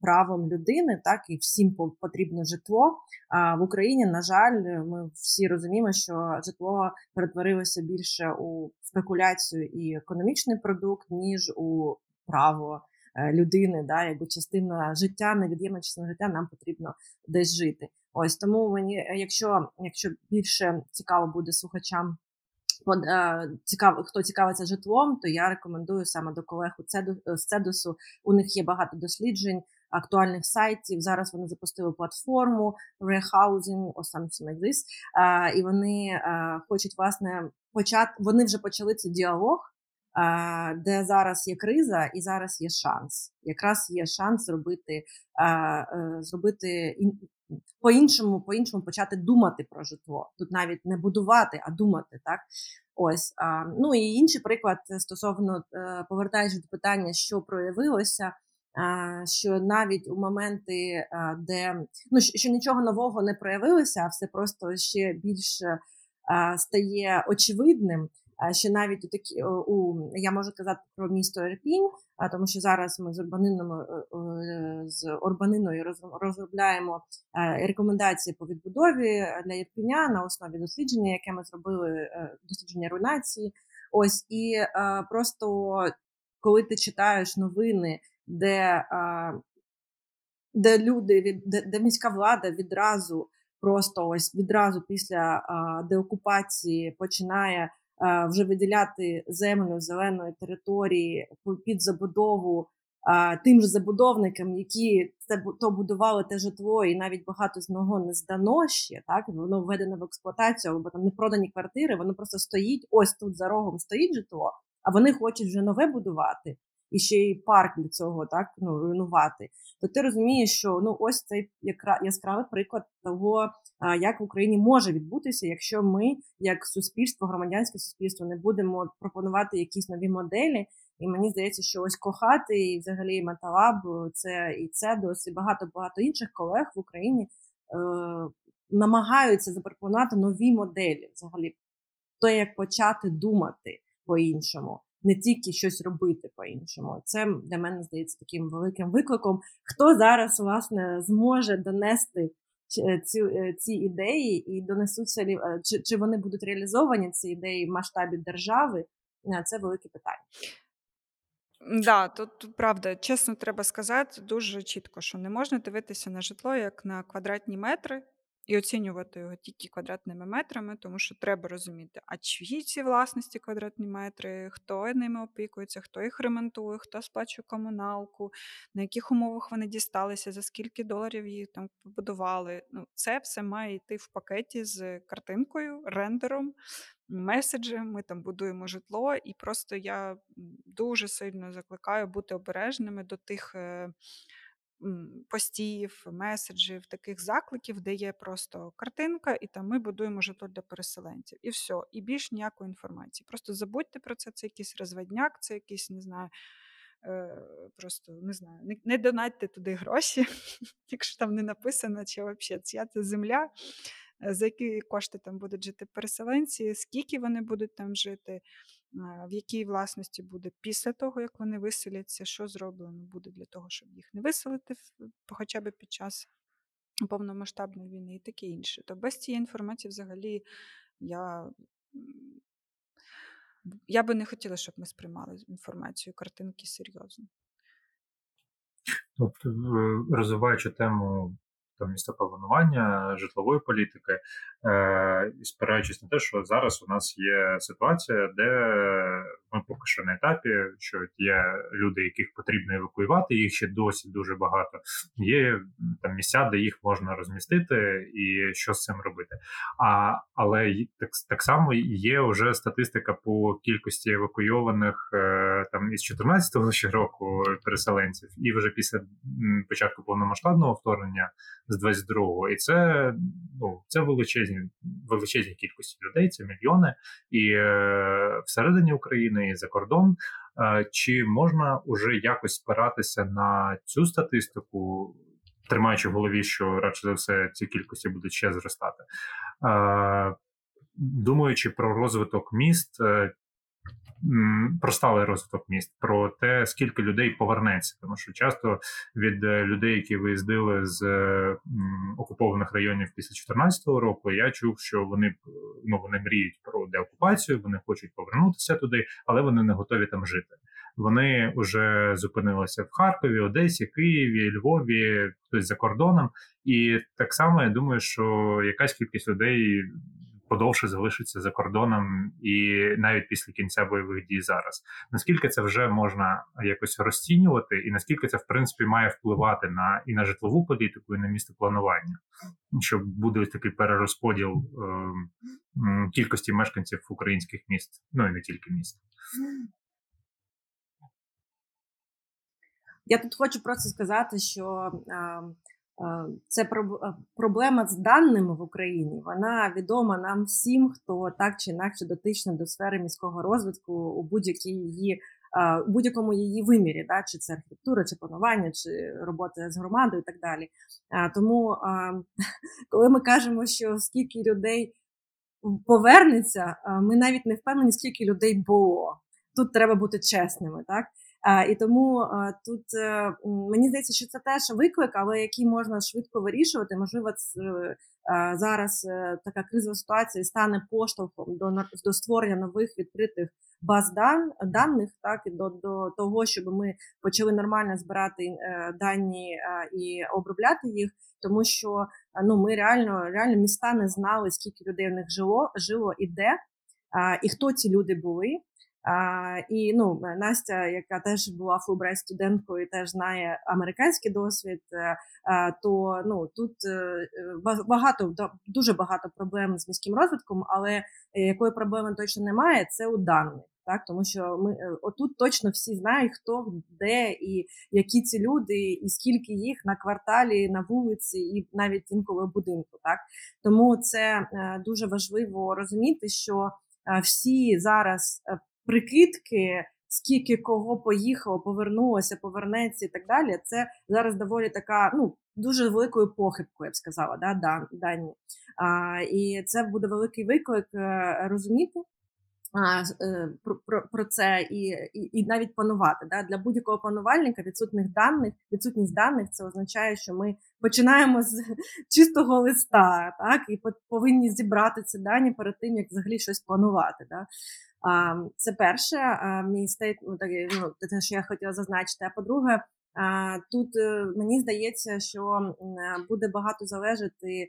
правом людини, так і всім потрібно житло. А в Україні, на жаль, ми всі розуміємо, що житло перетворилося більше у спекуляцію і економічний продукт, ніж у право. Е, людини, да, якби частина життя, невід'ємна частина життя, нам потрібно десь жити. Ось тому мені, якщо якщо більше цікаво буде слухачам цікав, хто цікавиться житлом, то я рекомендую саме до колег з Цедусу. У них є багато досліджень, актуальних сайтів. Зараз вони запустили платформу Rehousing or something like this, і вони е, хочуть власне почати. Вони вже почали цей діалог. Де зараз є криза, і зараз є шанс. Якраз є шанс зробити е, зробити по-іншому, по-іншому почати думати про житло. Тут навіть не будувати, а думати. так. Ось а, ну і інший приклад стосовно е, повертаючись до питання, що проявилося. Що навіть у моменти, де ну що нічого нового не проявилося, а все просто ще більше стає очевидним. Що навіть у такі у я можу казати про місто Ірпінь, тому що зараз ми з урбанинами е, е, з Орбаниною розробляємо е, рекомендації по відбудові для Ірпіня на основі дослідження, яке ми зробили дослідження руйнації. Ось і просто коли ти читаєш новини, де де люди де, де міська влада відразу просто ось відразу після деокупації починає вже виділяти землю зеленої території під забудову тим же забудовникам, які це то будували те житло, і навіть багато з нього не здано ще, так воно введено в експлуатацію, або там не продані квартири, воно просто стоїть. Ось тут за рогом стоїть житло, а вони хочуть вже нове будувати і ще й парк для цього так ну руйнувати. То ти розумієш, що ну ось цей яскравий приклад того, як в Україні може відбутися, якщо ми, як суспільство, громадянське суспільство, не будемо пропонувати якісь нові моделі. І мені здається, що ось кохати і взагалі металаб, це і це досить багато багато інших колег в Україні е, намагаються запропонувати нові моделі, взагалі, то як почати думати по-іншому не тільки щось робити по-іншому. Це для мене здається таким великим викликом. Хто зараз власне зможе донести ці е, ці ідеї і донесуться е, чи, чи вони будуть реалізовані ці ідеї в масштабі держави? Е, це велике питання. Да, тут правда, чесно треба сказати дуже чітко, що не можна дивитися на житло як на квадратні метри і оцінювати його тільки квадратними метрами, тому що треба розуміти, а чиї ці власності квадратні метри, хто ними опікується, хто їх ремонтує, хто сплачує комуналку, на яких умовах вони дісталися, за скільки доларів їх там побудували. Ну, Це все має йти в пакеті з картинкою, рендером. Меседжем, ми там будуємо житло, і просто я дуже сильно закликаю бути обережними до тих е, постів, меседжів, таких закликів, де є просто картинка, і там ми будуємо житло для переселенців. І все, і більш ніякої інформації. Просто забудьте про це, це якийсь розведняк, це якийсь, не знаю. е, просто не знаю, не, не донатьте туди гроші, <laughs> якщо там не написано, чи взагалі ця це земля, е, за які кошти там будуть жити переселенці, скільки вони будуть там жити, в якій власності буде після того, як вони виселяться, що зроблено буде для того, щоб їх не виселити хоча б під час повномасштабної війни і таке інше. То без цієї інформації взагалі я я би не хотіла, щоб ми сприймали інформацію, картинки серйозно. От, е, розвиваючи тему там містопланування, житлової політики, е, спираючись на те, що зараз у нас є ситуація, де ми поки що на етапі, що є люди, яких потрібно евакуювати, їх ще досі дуже багато. Є там місця, де їх можна розмістити, і що з цим робити. А але так так само є вже статистика по кількості евакуйованих е, там із 14-го року переселенців, і вже після початку повномасштабного вторгнення з 22-го. І це ну це величезні величезні кількості людей, це мільйони, і е, всередині України, і за кордон. Е, чи можна уже якось спиратися на цю статистику, тримаючи в голові, що радше за все ці кількості будуть ще зростати? Е, думаючи про розвиток міст, е, про сталий розвиток міст, про те, скільки людей повернеться, тому що часто від е, людей, які виїздили з окупованих районів після 2014 року, я чув, що вони ну вони мріють про деокупацію, вони хочуть повернутися туди, але вони не готові там жити. Вони вже зупинилися в Харкові, Одесі, Києві, Львові, хтось за кордоном, і так само я думаю, що якась кількість людей подовше залишиться за кордоном і навіть після кінця бойових дій зараз. Наскільки це вже можна якось розцінювати, і наскільки це в принципі має впливати на і на житлову політику, і на містопланування, що буде ось такий перерозподіл е, кількості мешканців українських міст, ну і не тільки міст. Я тут хочу просто сказати, що це проблема з даними в Україні. Вона відома нам всім, хто так чи інакше дотичний до сфери міського розвитку у будь-якій її. У будь-якому її вимірі, да, чи це архітектура, чи панування, чи робота з громадою, і так далі. Тому, <laughs> коли ми кажемо, що скільки людей повернеться, ми навіть не впевнені, скільки людей було. Тут треба бути чесними, так і тому тут е, мені здається, що це теж виклик, але який можна швидко вирішувати. Можливо, е, зараз е, така кризова ситуація стане поштовхом до до створення нових відкритих баз дан, даних, так і до до того, щоб ми почали нормально збирати дані і обробляти їх, тому що ну ми реально реально міста не знали, скільки людей в них жило, жило і де, і хто ці люди були. І ну, Настя, яка теж була фулбрайт студенткою, теж знає американський досвід, е, то ну тут е, багато дуже багато проблем з міським розвитком, але якої проблеми точно немає, це у даних. Так, тому що ми е, отут точно всі знають, хто де і які ці люди, і скільки їх на кварталі, на вулиці, і навіть інколи в будинку. Так тому це дуже важливо розуміти, що всі зараз прикидки, скільки кого поїхало, повернулося, повернеться і так далі. Це зараз доволі така, ну дуже великою похибкою, я б сказала, да, дані. А, І це буде великий виклик е, розуміти. Е, про про, про це і і, і навіть панувати. Да? Для будь-якого панувальника відсутних даних, відсутність даних це означає, що ми починаємо з <laughs> чистого листа, так і повинні зібрати ці дані перед тим, як взагалі щось планувати. Да? Це перше, мій стейт, ну, ну, те, що я хотіла зазначити. А по-друге, тут е, мені здається, що буде багато залежати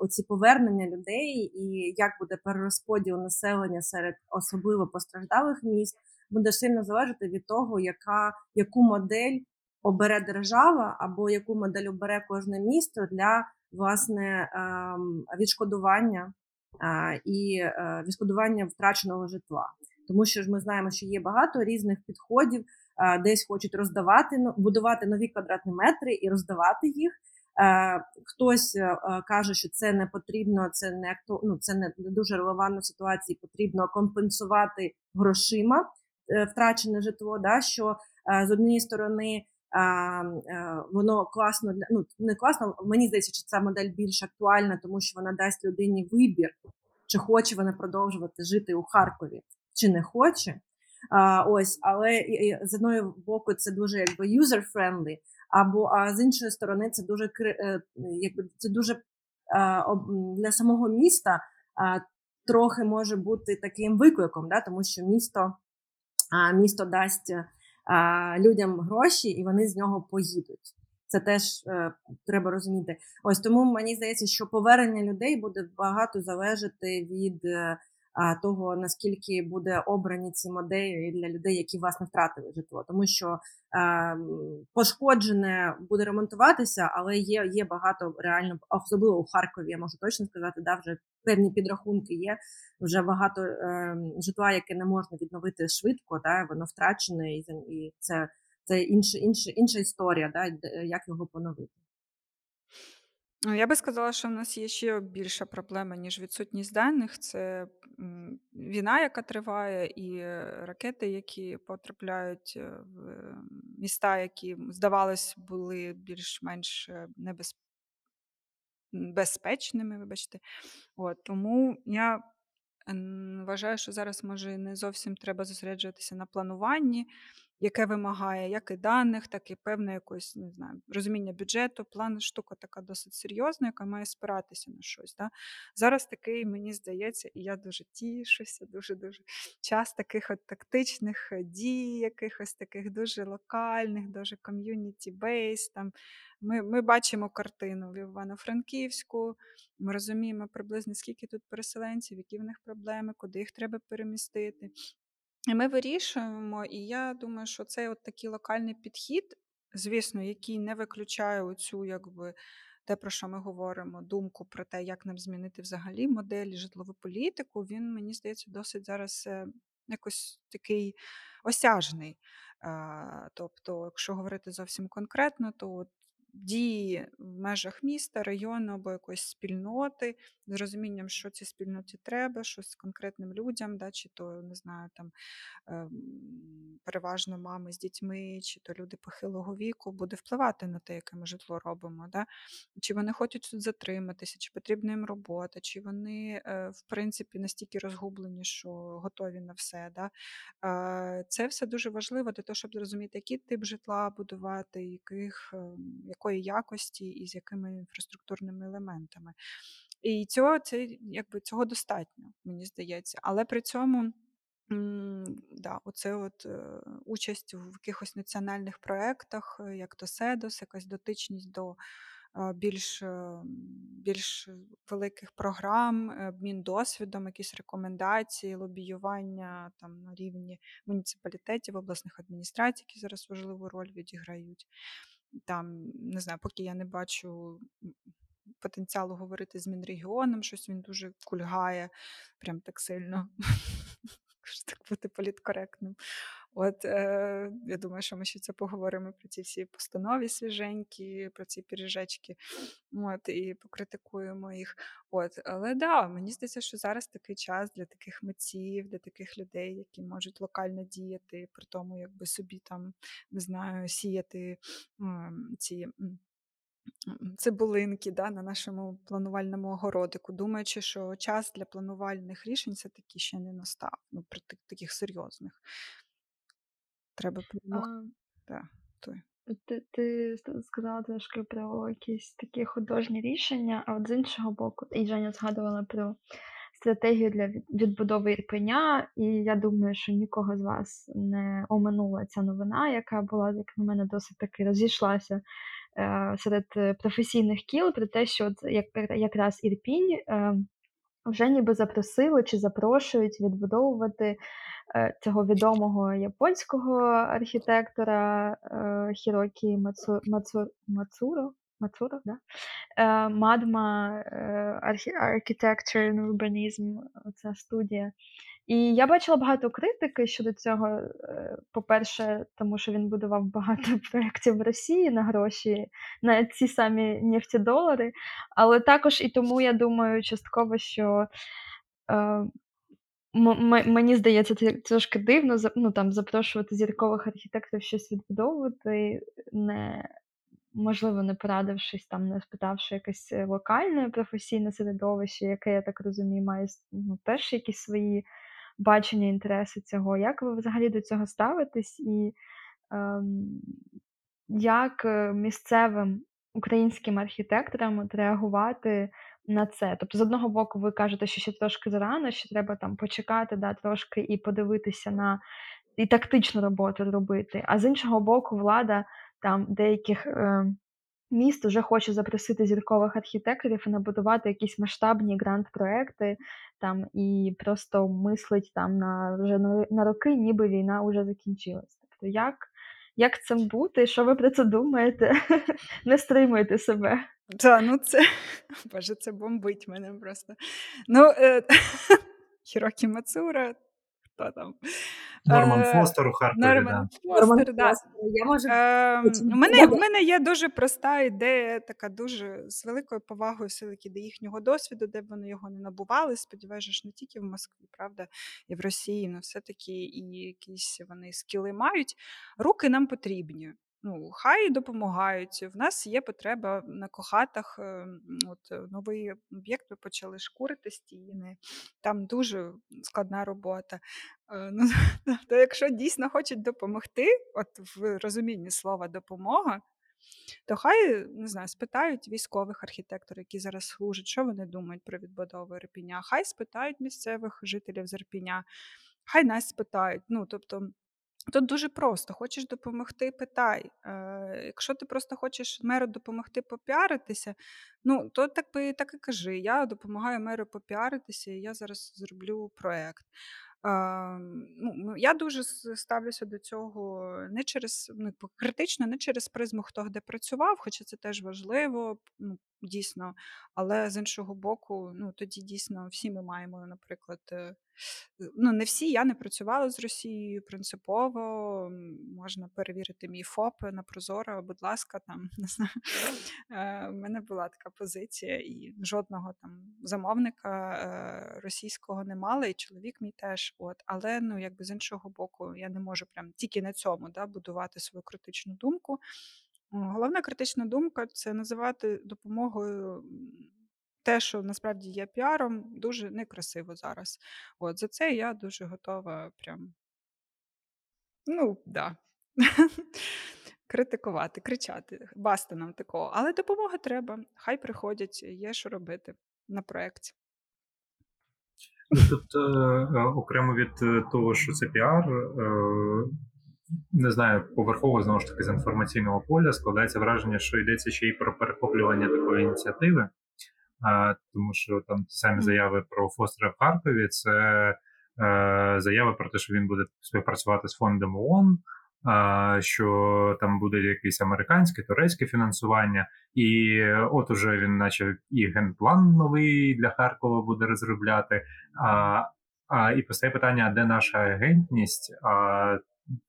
оці повернення людей, і як буде перерозподіл населення серед особливо постраждалих міст, буде сильно залежати від того, яка яку модель обере держава, або яку модель обере кожне місто для власне відшкодування і е, відшкодування втраченого житла. Тому що ж ми знаємо, що є багато різних підходів, десь хочуть роздавати будувати нові квадратні метри і роздавати їх. Е, хтось е, каже, що це не потрібно, це не ну, це не дуже релевантна ситуація, потрібно компенсувати грошима. втрачене житло, да, що з однієї сторони. Воно класно для ну не класно. Мені здається, що ця модель більш актуальна, тому що вона дасть людині вибір, чи хоче вона продовжувати жити у Харкові, чи не хоче. А, Ось, але з одної боку, це дуже якби user-friendly, або а з іншої сторони, це дуже е, якби це дуже для самого міста трохи може бути таким викликом, да, тому що місто місто дасть людям гроші, і вони з нього поїдуть. Це теж е, треба розуміти. Ось тому мені здається, що повернення людей буде багато залежати від е, того наскільки буде обрані ці моделі для людей, які власне втратили житло, тому що пошкоджене буде ремонтуватися, але є є багато реально, особливо у Харкові. Я можу точно сказати, да, вже певні підрахунки є. Вже багато е, житла, яке не можна відновити швидко, да, воно втрачене, і це це інша, інша, інша історія, да, як його поновити. Ну, я би сказала, що в нас є ще більша проблема, ніж відсутність даних. Це війна, яка триває, і ракети, які потрапляють е, в міста, які, здавалось, були більш-менш е, небез... безпечними, вибачте. От, Тому я вважаю, що зараз може не зовсім треба зосереджуватися на плануванні яке вимагає як і даних, так і певне якось не знаю, розуміння бюджету. План штука така досить серйозна, яка має спиратися на щось. Да? Зараз такий, мені здається, і я дуже тішуся, дуже-дуже час таких от тактичних е, дій, якихось таких дуже локальних, дуже ком'юніті бейс. Там ми ми бачимо картину в Івано-Франківську, ми розуміємо приблизно скільки тут переселенців, які в них проблеми, куди їх треба перемістити. Ми вирішуємо, і я думаю, що це от такий локальний підхід, звісно, який не виключає оцю, якби те, про що ми говоримо, думку про те, як нам змінити взагалі модель житлову політику, він, мені здається, досить зараз е, якось такий осяжний. Тобто, якщо говорити зовсім конкретно, то от дії в межах міста, району або якоїсь спільноти, з розумінням, що цій спільноті треба, щось конкретним людям, да, чи то не знаю, там ем, переважно мами з дітьми, чи то люди похилого віку, буде впливати на те, яке ми житло робимо. Да? Чи вони хочуть тут затриматися, чи потрібна їм робота, чи вони, е, в принципі, настільки розгублені, що готові на все. Да? Е, це все дуже важливо для того, щоб зрозуміти, який тип житла будувати, яких, ем, якої якості і з якими інфраструктурними елементами. І цього це якби цього достатньо, мені здається. Але при цьому да, оце от е, участь в якихось національних проєктах, е, як то СЕДОС, якась дотичність до е, більш більш великих програм, обмін досвідом, якісь рекомендації, лобіювання там на рівні муніципалітетів, обласних адміністрацій, які зараз важливу роль відіграють. Там не знаю, поки я не бачу потенціалу говорити з Мінрегіоном, щось він дуже кульгає, прям так сильно. Так бути політкоректним. От е, я думаю, що ми ще це поговоримо про ці всі постанові свіженькі, про ці піріжечки, от, і покритикуємо їх. От, Але да, мені здається, що зараз такий час для таких митців, для таких людей, які можуть локально діяти, при тому, якби собі там не знаю, сіяти м, ці цибулинки да, на нашому планувальному огородику, думаючи, що час для планувальних рішень все-таки ще не настав. Ну, при таких серйозних. Треба перемогти. Да, Ти, ти сказала трошки про якісь такі художні рішення, а от з іншого боку, і Женя згадувала про стратегію для відбудови Ірпеня, і я думаю, що нікого з вас не оминула ця новина, яка була, як на мене, досить таки розійшлася Е, серед е, професійних кіл про те, що як, якраз Ірпінь е, вже ніби запросили чи запрошують відбудовувати цього відомого японського архітектора Хірокі Мацу, Мацу, Мацуро. Мацуро, да? Мадма Architecture and Urbanism, ця студія. І я бачила багато критики щодо цього. Е, по-перше, тому що він будував багато <laughs> проєктів в Росії на гроші, на ці самі нефтідолари. Але також і тому я думаю, частково, що е, мені здається, це трошки дивно ну, там, запрошувати зіркових архітекторів щось відбудовувати, не можливо, не порадившись там, не спитавши якесь е, локальне професійне середовище, яке, я так розумію, має ну, теж якісь свої бачення, інтереси цього. Як ви взагалі до цього ставитесь? І ем, як е, місцевим українським архітекторам реагувати на це? Тобто, з одного боку, ви кажете, що ще трошки зарано, що треба там почекати, да, трошки і подивитися на і тактичну роботу робити. А з іншого боку, влада там деяких е, міст вже хоче запросити зіркових архітекторів і набудувати якісь масштабні грант-проекти там і просто мислить там на вже на роки, ніби війна вже закінчилась. Тобто, як як цим бути? Що ви про це думаєте? <laughs> Не стримуйте себе. Так, ну це <laughs> Боже, це бомбить мене просто. Ну, е... <laughs> Хірокі Мацура, хто там? Норман е, Фостер у Харкові. Норман Фостер, да. Я можу... Е, у мене в мене є дуже проста ідея, така дуже з великою повагою все-таки до їхнього досвіду, де б вони його не набували. Сподіваюся, не тільки в Москві, правда, і в Росії, але все-таки і якісь вони скіли мають. Руки нам потрібні. Ну, хай допомагають. В нас є потреба на кохатах. Ем, от е, новий об'єкт ми почали шкурити стіни. Там дуже складна робота. Е, ну, <laughs> То якщо дійсно хочуть допомогти, от в розумінні слова допомога, то хай не знаю, спитають військових архітекторів, які зараз служать, що вони думають про відбудову Ірпіня. Хай спитають місцевих жителів з Ірпіня, хай нас спитають. Ну, тобто, Тут дуже просто: хочеш допомогти, питай. Е, Якщо ти просто хочеш меру допомогти попіаритися, ну то так би так і кажи. Я допомагаю меру попіаритися, і я зараз зроблю проект. Ну, Я дуже ставлюся до цього не через ну, критично, не через призму, хто де працював, хоча це теж важливо, ну, дійсно. Але з іншого боку, ну тоді дійсно всі ми маємо, наприклад, е, ну не всі, я не працювала з Росією принципово. Можна перевірити мій ФОП на Прозоро, будь ласка, там <laughs> не знаю. Е, У мене була така позиція, і жодного там замовника е, російського не мала, і чоловік мій теж. От, але ну якби з іншого боку, я не можу прям тільки на цьому да, будувати свою критичну думку. Головна критична думка це називати допомогою те, що насправді є піаром, дуже некрасиво зараз. От за це я дуже готова прям. Ну, да. <laughs> Критикувати, кричати, басти нам такого. Але допомога треба. Хай приходять, є що робити на проєкті. Ну, тут е, е, окремо від е, того, що це піар, не знаю, поверхово знову ж таки з інформаційного поля складається враження, що йдеться ще й про перехоплювання такої ініціативи, а, тому що там самі заяви про Фостера в Харкові це е, заява про те, що він буде співпрацювати з фондом ООН, що там буде якесь американське, турецьке фінансування, і от уже він, наче і генплан новий для Харкова буде розробляти. А, а, І постає питання, де наша агентність? А,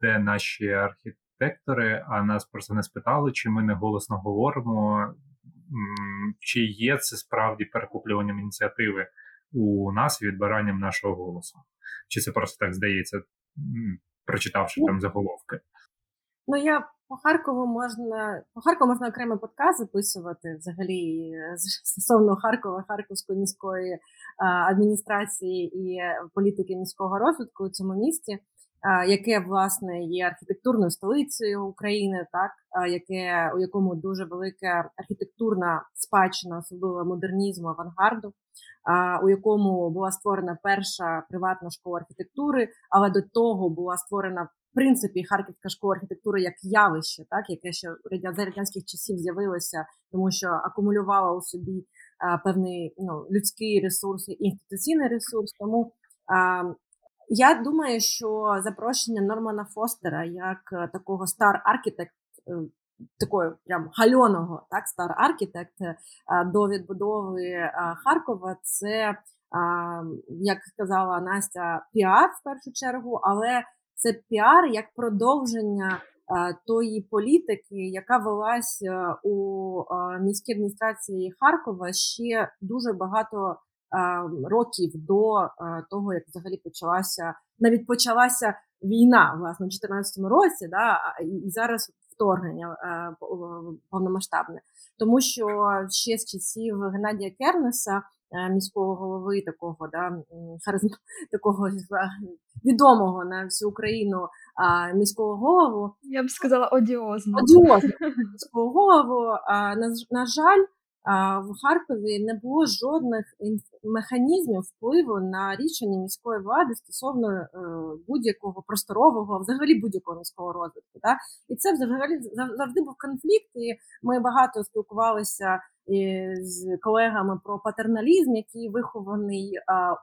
де наші архітектори, а нас просто не спитали, чи ми не голосно говоримо, чи є це справді перекуплюванням ініціативи у нас і відбиранням нашого голосу. Чи це просто так здається, прочитавши там заголовки? Ну я по Харкову можна по Харкову можна окремий подкаст записувати взагалі <laughs> стосовно Харкова, Харківської міської адміністрації і політики міського розвитку у цьому місті яке власне є архітектурною столицею України, так яке у якому дуже велика архітектурна спадщина, особливо модернізму, авангарду, у якому була створена перша приватна школа архітектури, але до того була створена в принципі Харківська школа архітектури як явище, так яке ще радянських часів з'явилося, тому що акумулювала у собі певний ну людський ресурс і інституційний ресурс. Тому я думаю, що запрошення Нормана Фостера як е, такого стар архітект, такого прям хвальоного, так star architect до відбудови Харкова, це, як сказала Настя, піар в першу чергу, але це піар як продовження тої політики, яка велась е, у міській адміністрації Харкова ще дуже багато років до того, як взагалі почалася навіть почалася війна власне у 2014 році, да, і зараз вторгнення повномасштабне, тому що ще з часів Геннадія Кернеса. Міського голови такого да такого відомого на всю Україну міського голову. Я б сказала одіозно. Одіозно міського голову. На, на жаль, в Харкові не було жодних механізмів впливу на рішення міської влади стосовно е, будь-якого просторового, взагалі будь-якого міського розвитку. Так? І це взагалі завжди був конфлікт. І ми багато спілкувалися з колегами про патерналізм, який вихований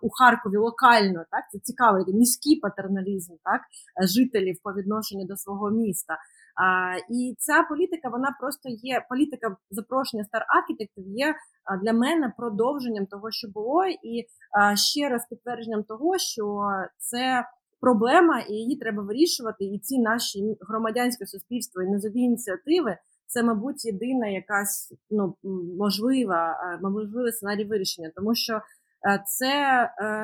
у Харкові локально. Так це цікавий міський патерналізм, так жителів по відношенню до свого міста. А, І ця політика, вона просто є політика запрошення стар-архітектів є для мене продовженням того, що було, і а, ще раз підтвердженням того, що це проблема, і її треба вирішувати. І ці наші громадянське суспільство і низові ініціативи. Це, мабуть, єдина якась ну можлива, можливий сценарій вирішення, тому що це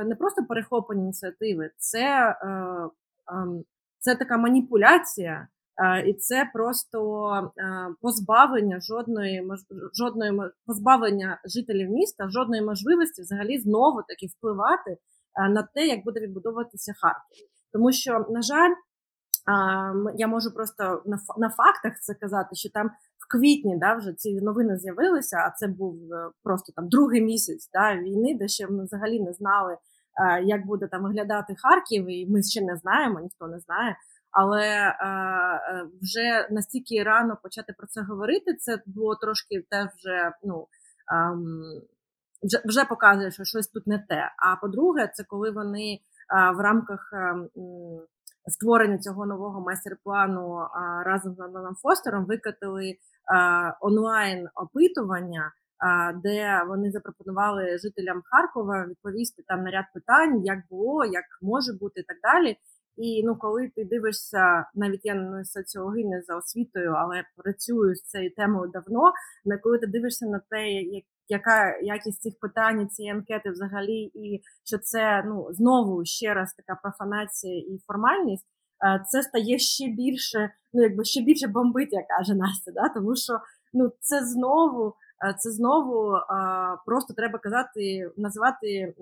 не просто перехоплення ініціативи, це ем, це така маніпуляція і це просто позбавлення жодної жодної позбавлення жителів міста, жодної можливості взагалі знову таки впливати на те, як буде відбудовуватися Харків. Тому що, на жаль, я можу просто на фактах це казати, що там в квітні да, вже ці новини з'явилися, а це був е, просто там другий місяць да, війни, де ще ми взагалі не знали, як буде там виглядати Харків, і ми ще не знаємо, ніхто не знає але е, е, вже настільки рано почати про це говорити, це було трошки теж вже ну. Е, вже вже показує, що щось тут не те. А по-друге, це коли вони а, в рамках ем, створення цього нового майстер-плану разом з Ананом Фостером викатили онлайн опитування, де вони запропонували жителям Харкова відповісти там на ряд питань, як було, як може бути, і так далі. І ну, коли ти дивишся, навіть я не соціологиня за освітою, але працюю з цією темою давно. На коли ти дивишся на те, як яка якість цих питань, цієї анкети взагалі, і що це ну знову ще раз така профанація і формальність, е, це стає ще більше, ну якби ще більше бомбить, як каже Настя, да? тому що ну це знову. Е, це знову просто треба казати, називати е,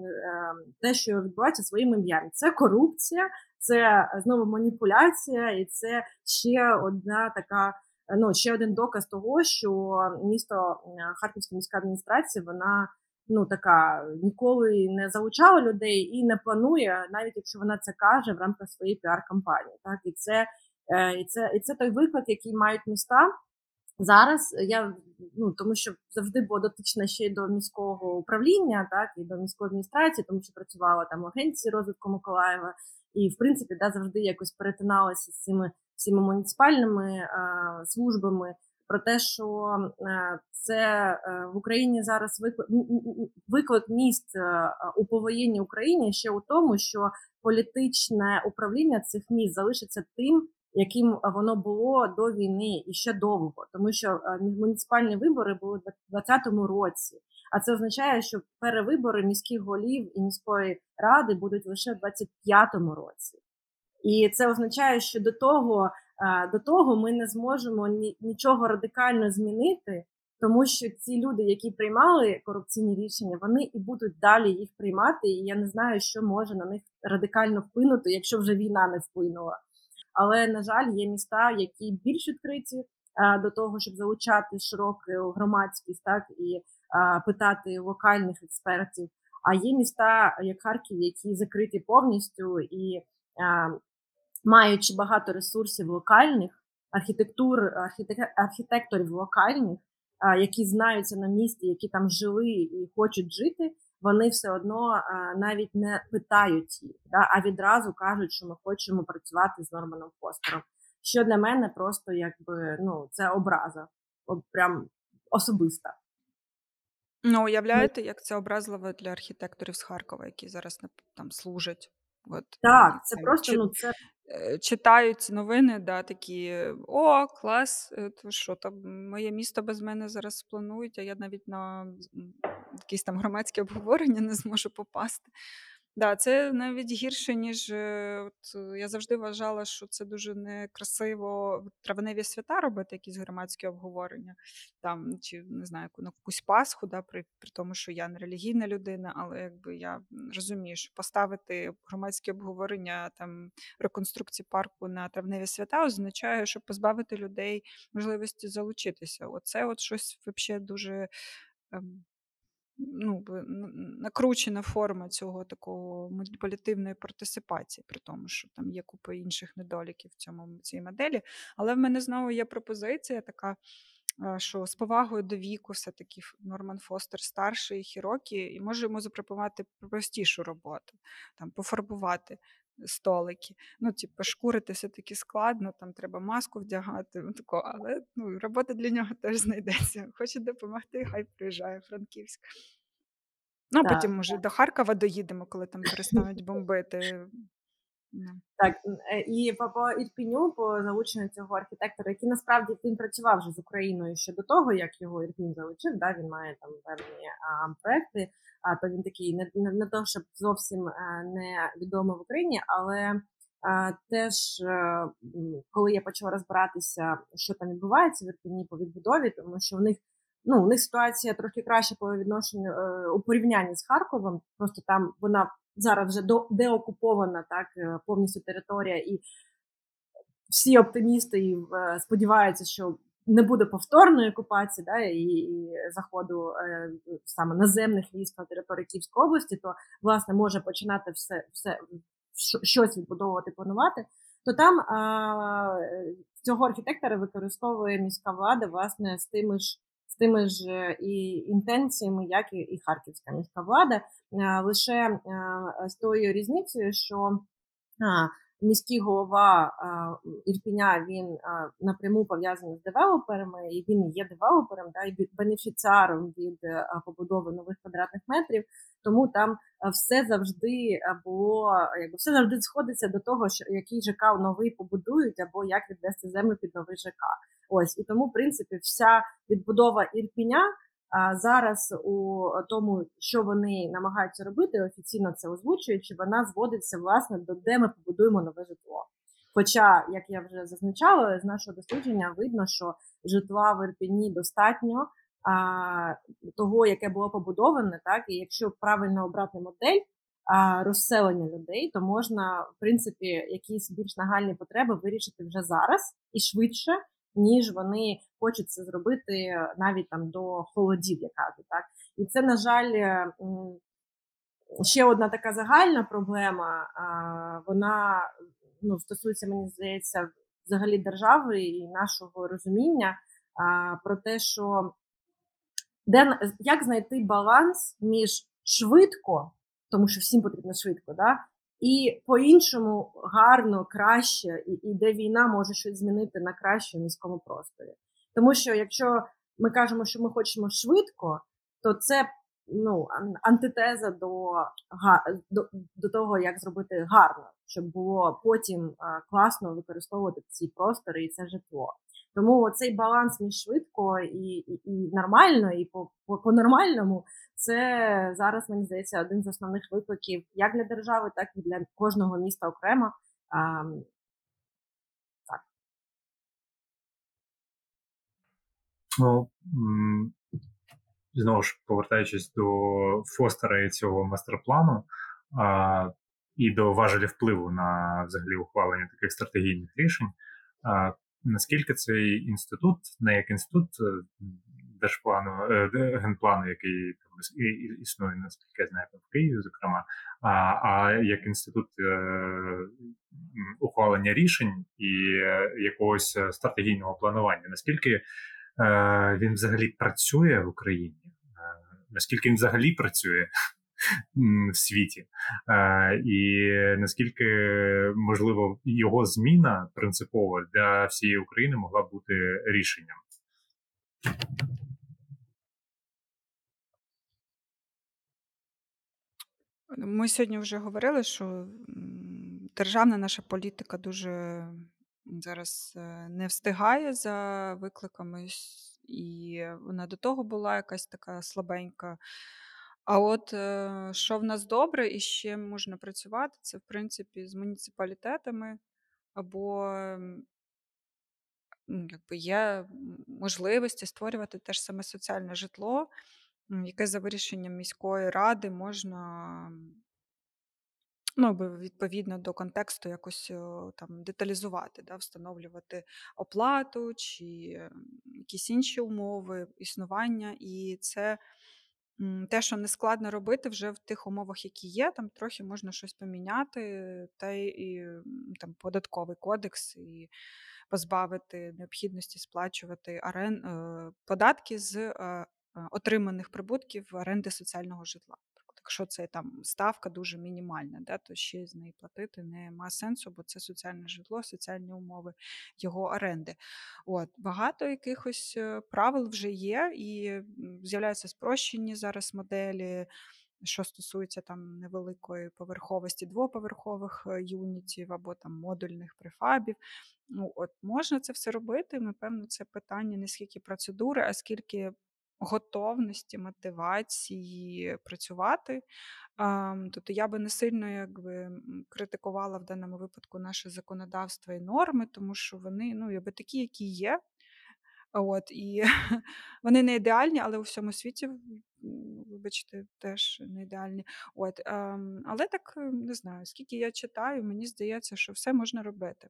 те, що відбувається своїм ім'ям. Це корупція, це знову маніпуляція, і це ще одна така. Ну, ще один доказ того, що місто Харківська міська адміністрація вона ну така ніколи не залучала людей і не планує, навіть якщо вона це каже в рамках своєї піар-кампанії. Так і це е, і це і це той виклик, який мають міста зараз. Я ну тому, що завжди була дотична ще й до міського управління, так і до міської адміністрації, тому що працювала там в агенції розвитку Миколаєва і в принципі да, завжди якось перетиналася з цими всіми муніципальними е, службами. Про те, що е, це е, в Україні зараз виклик, міст е, у повоєнній Україні ще у тому, що політичне управління цих міст залишиться тим, яким воно було до війни і ще довго, тому що муніципальні вибори були в 2020 році. А це означає, що перевибори міських голів і міської ради будуть лише в 25-му році. І це означає, що до того до того ми не зможемо нічого радикально змінити, тому що ці люди, які приймали корупційні рішення, вони і будуть далі їх приймати. І я не знаю, що може на них радикально вплинути, якщо вже війна не вплинула. Але на жаль, є міста, які більш відкриті до того, щоб залучати широку громадськість, так і питати локальних експертів. А є міста, як Харків, які закриті повністю і маючи багато ресурсів локальних, архітектур, архітекторів локальних, які знаються на місці, які там жили і хочуть жити, вони все одно навіть не питають їх, да, а відразу кажуть, що ми хочемо працювати з Норманом Фостером. Що для мене просто якби ну це образа, от прям особиста. Ну, уявляєте, як це образливо для архітекторів з Харкова, які зараз там служать. От, Так, це просто ну це е, читають новини, да, такі о, клас, е, то що там моє місто без мене зараз планують, а я навіть на якісь там громадські обговорення не зможу попасти. Да, це навіть гірше, ніж е, от е, я завжди вважала, що це дуже некрасиво травневі свята робити якісь громадські обговорення, там чи не знаю, на якусь Пасху, да, при, при тому, що я не релігійна людина, але якби я розумію, що поставити громадські обговорення там реконструкції парку на травневі свята означає, що позбавити людей можливості залучитися. Оце от щось взагалі дуже. Ну, накручена форма цього такого маніпулятивної партисипації, при тому, що там є купа інших недоліків в цьому цій моделі. Але в мене знову є пропозиція така. Що з повагою до віку, все-таки Норман Фостер старший Хірокі, і може йому запропонувати простішу роботу, там пофарбувати столики. Ну, типу, шкурити все-таки складно, там треба маску вдягати, ну, тако, але ну, робота для нього теж знайдеться. Хоче допомогти, хай приїжджає Франківськ. Ну, а потім, може, до Харкова доїдемо, коли там перестануть бомбити. Ну. Так, е, і по, Ірпіню, по залученню цього архітектора, який насправді він працював вже з Україною ще до того, як його Ірпінь залучив, да, він має там певні а, проекти, а то він такий не, не, не то, щоб зовсім а, не відомий в Україні, але а, теж а, коли я почала розбиратися, що там відбувається в Ірпіні по відбудові, тому що в них ну, у них ситуація трохи краще по відношенню е, у порівнянні з Харковом. Просто там вона зараз вже до деокупована так е, повністю територія, і всі оптимісти і, е, сподіваються, що не буде повторної окупації, да, і, і заходу е, саме наземних військ на території Київської області, то власне може починати все все щось відбудовувати, планувати. То там а, цього архітектора використовує міська влада власне з тими ж тими ж е, і інтенціями, як і, і харківська міська влада, е, лише е, з тою різницею, що міський голова Ірпіня він напряму пов'язаний з девелоперами, і він є девелопером, да, і бенефіціаром від побудови нових квадратних метрів. Тому там все завжди було, якби все завжди сходиться до того, що який ЖК новий побудують, або як відвести землю під новий ЖК. Ось і тому, в принципі, вся відбудова ірпіня. Зараз у тому, що вони намагаються робити, офіційно це озвучуючи, вона зводиться власне до де ми побудуємо нове житло. Хоча, як я вже зазначала, з нашого дослідження видно, що житла в Ірпіні достатньо а, того, яке було побудоване, так і якщо правильно обрати модель а, розселення людей, то можна в принципі якісь більш нагальні потреби вирішити вже зараз і швидше, ніж вони хочуть це зробити навіть там до холодів, я кажу, так і це на жаль. Е, ще одна така загальна проблема, вона ну, стосується, мені здається, взагалі держави і нашого розуміння про те, що де як знайти баланс між швидко, тому що всім потрібно швидко, да, і по-іншому гарно, краще, і, і де війна може щось змінити на краще в міському просторі. Тому що якщо ми кажемо, що ми хочемо швидко, то це ну, антитеза до, до, до того, як зробити гарно, щоб було потім класно використовувати ці простори і це житло. Тому цей баланс між швидко і і, і нормально, і по, по, по це зараз мені здається один з основних викликів як для держави, так і для кожного міста окремо. А, так. Ну, знову ж повертаючись до Фостера і цього мастер-плану а, і до важелі впливу на взагалі ухвалення таких стратегійних рішень. Наскільки цей інститут, не як інститут е, держплану, е, генплану, який там існує, наскільки я знаю, в Києві, зокрема, а а як інститут е, ухвалення рішень і якогось стратегійного планування, наскільки він взагалі працює в Україні? Наскільки він взагалі працює в світі, і наскільки можливо його зміна принципова для всієї України могла бути рішенням? Ми сьогодні вже говорили, що державна наша політика дуже зараз е, не встигає за викликами, і вона до того була якась така слабенька. А от що в нас добре і ще можна працювати, це в принципі з муніципалітетами або якби є можливості створювати те ж саме соціальне житло, яке за вирішенням міської ради можна ну, відповідно до контексту якось там деталізувати, да, встановлювати оплату чи якісь інші умови існування. І це те, що не складно робити вже в тих умовах, які є, там трохи можна щось поміняти, та і там податковий кодекс і позбавити необхідності сплачувати арен... Е, податки з е, е, отриманих прибутків оренди соціального житла. Якщо це там ставка дуже мінімальна, да, то ще з неї платити нема сенсу, бо це соціальне житло, соціальні умови його оренди. От Багато якихось правил вже є, і з'являються спрощені зараз моделі. Що стосується там невеликої поверховості двоповерхових юнітів або там модульних префабів, ну от можна це все робити. Напевно, це питання не скільки процедури, а скільки готовності, мотивації працювати. Тобто я би не сильно якби критикувала в даному випадку наше законодавство і норми, тому що вони ну, якби такі, які є. От, І <laughs> вони не ідеальні, але у всьому світі, вибачте, теж не ідеальні. От, ем, Але так не знаю, скільки я читаю, мені здається, що все можна робити.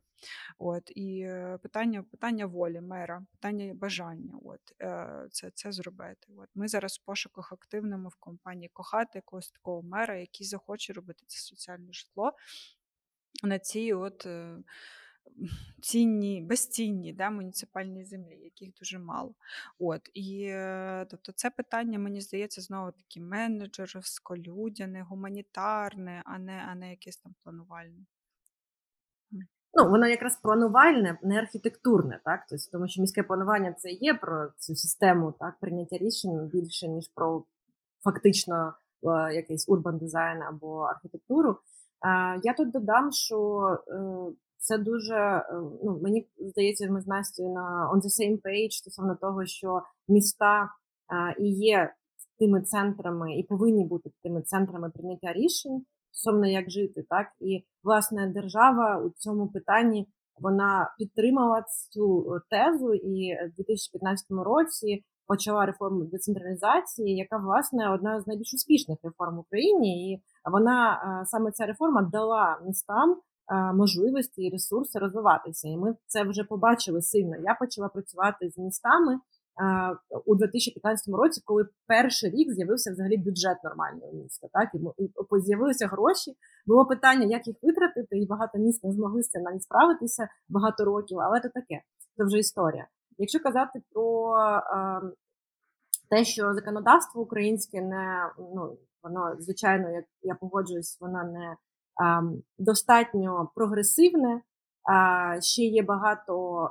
От, І е, питання питання волі, мера, питання бажання от, е, це це зробити. От. Ми зараз в пошуках активному в компанії кохати якогось такого мера, який захоче робити це соціальне житло на цій от. Цінні, безцінні да, муніципальні землі, яких дуже мало. От, І е, тобто це питання, мені здається, знову таки менеджерсько-людяне, гуманітарне, а не а не якесь там планувальне. Ну, воно якраз планувальне, не архітектурне, так? Тобто, тому що міське планування це є про цю систему так, прийняття рішень більше, ніж про фактично е, якийсь урбан дизайн або архітектуру. Е, я тут додам, що це дуже е, ну мені здається, ми з Настю на on the same page стосовно того, що міста і є тими центрами, і повинні бути тими центрами прийняття рішень стосовно як жити, так? І власне держава у цьому питанні вона підтримала цю тезу, і в 2015 році почала реформу децентралізації, яка власне одна з найбільш успішних реформ в Україні, і вона саме ця реформа дала містам можливості і ресурси розвиватися. І ми це вже побачили сильно. Я почала працювати з містами у 2015 році, коли перший рік з'явився взагалі бюджет нормального міста. Так і з'явилися гроші. Було питання, як їх витратити, і багато міст не змогли з цим навіть справитися багато років, але це таке. Це вже історія. Якщо казати про те, що законодавство українське не ну воно звичайно, як я погоджуюсь, воно не достатньо прогресивне. Ще є багато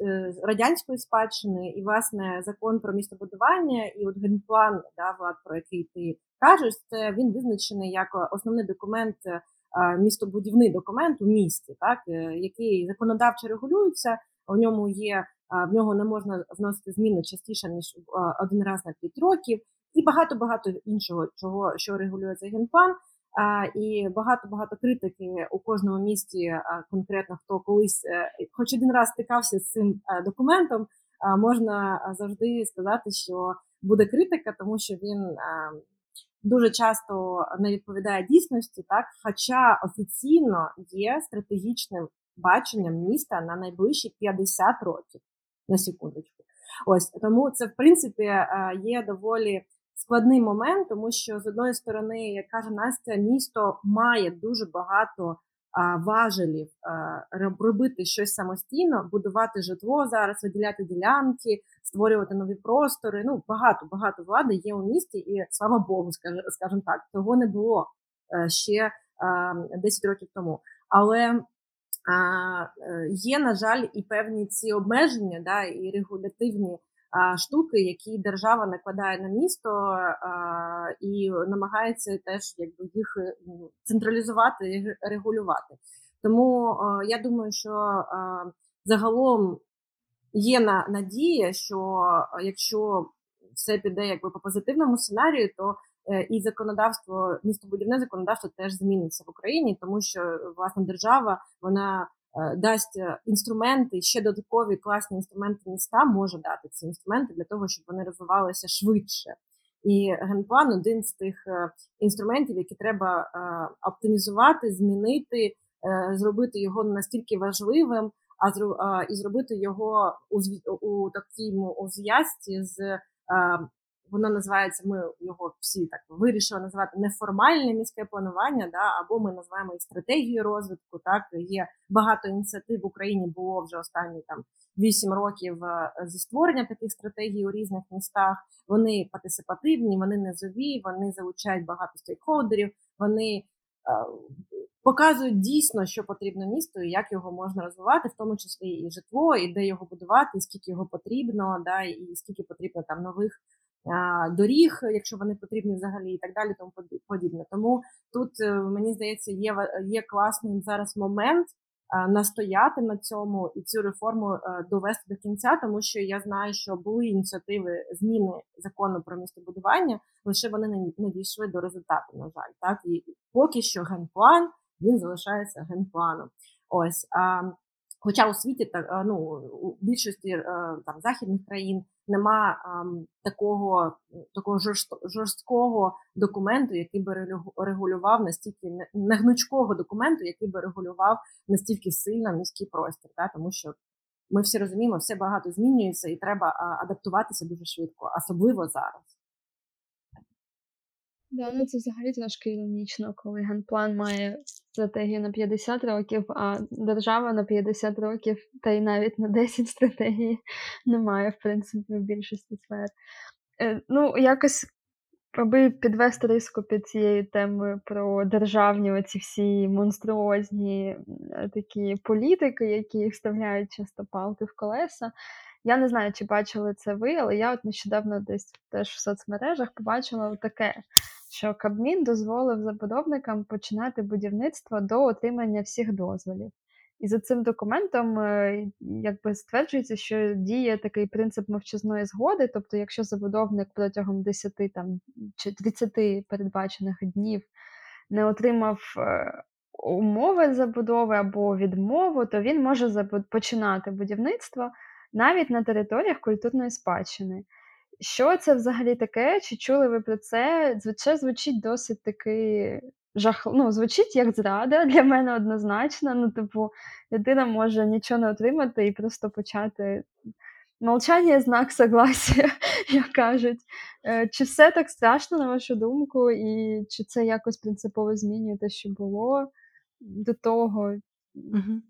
е, радянської спадщини, і власне закон про містобудування і от генплан, да, влад, про який ти кажеш, це він визначений як основний документ, е, містобудівний документ у місті, так е, який законодавчо регулюється. У ньому є в нього не можна вносити зміни частіше ніж один раз на 5 років, і багато багато іншого, чого що регулює цей генплан. І багато багато критики у кожному місті, конкретно хто колись, е, хоч один раз стикався з цим е, документом, можна завжди сказати, що буде критика, тому що він е, дуже часто не відповідає дійсності, так хоча офіційно є стратегічним баченням міста на найближчі 50 років на секундочку. Ось тому це в принципі є доволі складний момент, тому що з одної сторони, як каже Настя, місто має дуже багато а, важелів а, робити щось самостійно, будувати житло зараз, виділяти ділянки, створювати нові простори. Ну багато багато влади є у місті, і слава Богу, скажімо так, того не було а, ще а, 10 років тому. Але а, е, є, на жаль, і певні ці обмеження, да, і регулятивні штуки, які держава накладає на місто і намагається теж якби їх е, ну, централізувати і регулювати. Тому я думаю, що загалом є надія, що якщо все піде якби по позитивному сценарію, то і законодавство, містобудівне законодавство теж зміниться в Україні, тому що власне держава вона дасть інструменти, ще додаткові класні інструменти міста може дати ці інструменти для того, щоб вони розвивалися швидше. І генплан один з тих інструментів, які треба оптимізувати, змінити, зробити його настільки важливим, а і зробити його у у зв'язці з воно називається. Ми його всі так вирішили називати неформальне міське планування, да або ми називаємо і стратегію розвитку. Так є багато ініціатив в Україні було вже останні там вісім років зі створення таких стратегій у різних містах. Вони партисипативні, вони низові, вони залучають багато стейкхолдерів, вони показують дійсно, що потрібно місту, і як його можна розвивати, в тому числі і житло, і де його будувати, і скільки його потрібно, да, і скільки потрібно там нових доріг, якщо вони потрібні взагалі, і так далі, тому подібне. Тому тут е, мені здається, є є класний зараз момент настояти на цьому і цю реформу е, довести до кінця, тому що я знаю, що були ініціативи зміни закону про містобудування, лише вони не дійшли до результату. На жаль, так і поки що генплан він залишається генпланом. Ось а, Хоча у світі так ну у більшості е, там західних країн нема ем, такого такого жорсткого документу, який би регулював настільки негнучкого документу, який би регулював настільки сильно міський простір, та тому що ми всі розуміємо, все багато змінюється, і треба адаптуватися дуже швидко, особливо зараз. Да, ну це взагалі трошки іронічно, коли генплан має стратегію на 50 років, а держава на 50 років, та й навіть на 10 стратегій <laughs> немає, в принципі, в більшості сфер. Е, ну, якось, аби підвести риску під цією темою про державні оці всі монструозні такі політики, які вставляють часто палки в колеса. Я не знаю, чи бачили це ви, але я от нещодавно десь теж в соцмережах побачила таке, що Кабмін дозволив забудовникам починати будівництво до отримання всіх дозволів. І за цим документом е, якби стверджується, що діє такий принцип мовчазної згоди. Тобто, якщо забудовник протягом 10 там, чи 30 передбачених днів не отримав е, умови забудови або відмову, то він може починати будівництво навіть на територіях культурної спадщини. Що це взагалі таке? Чи чули ви про це? Це звучить досить таки жах... ну, звучить як зрада для мене однозначно. Ну, типу, людина може нічого не отримати і просто почати. Молчання знак согласия, <laughs> як кажуть. Е, чи все так страшно, на вашу думку, і чи це якось принципово змінює те, що було до того? Угу.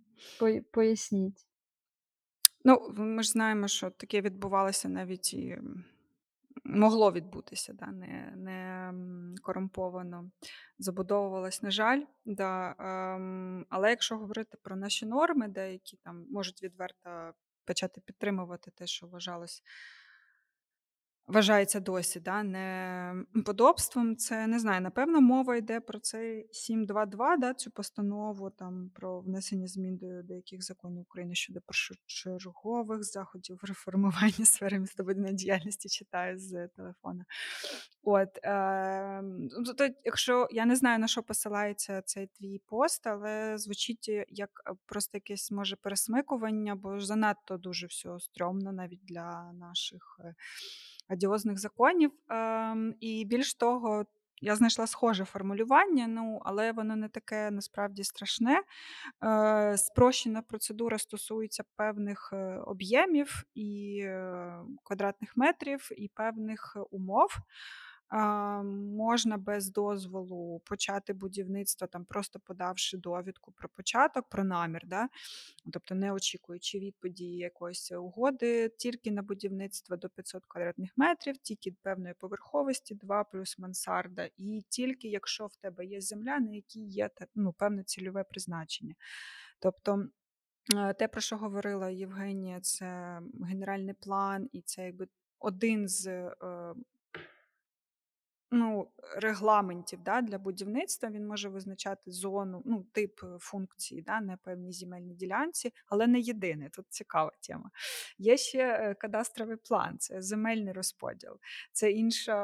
Поясніть. Ну, ми ж знаємо, що таке відбувалося навіть і могло відбутися, да, не не корумповано забудовувалось, на жаль. Да, ем, Але якщо говорити про наші норми, деякі там можуть відверто почати підтримувати те, що вважалось вважається досі да, неподобством. Це не знаю, напевно, мова йде про цей 7.2.2, да, цю постанову там про внесення змін до деяких законів України щодо першочергових заходів реформування <laughs> сфери містобудівної діяльності читаю з телефона. От, е, то, Якщо я не знаю, на що посилається цей твій пост, але звучить як просто якесь може пересмикування, бо занадто дуже все стрьомно навіть для наших. Адіозних законів. Ем, і більш того, я знайшла схоже формулювання, ну але воно не таке насправді страшне. Е, Спрощена процедура стосується певних е, об'ємів і е, квадратних метрів і певних умов можна без дозволу почати будівництво, там просто подавши довідку про початок, про намір, да? тобто не очікуючи відповіді якоїсь угоди, тільки на будівництво до 500 квадратних метрів, тільки певної поверховості, 2 плюс мансарда, і тільки якщо в тебе є земля, на якій є ну, певне цільове призначення. Тобто е, те, про що говорила Євгенія, це генеральний план, і це якби один з е, ну, регламентів да, для будівництва. Він може визначати зону, ну, тип е, функції да, на певній земельній ділянці, але не єдиний. Тут цікава тема. Є ще е, кадастровий план, це земельний розподіл, це інше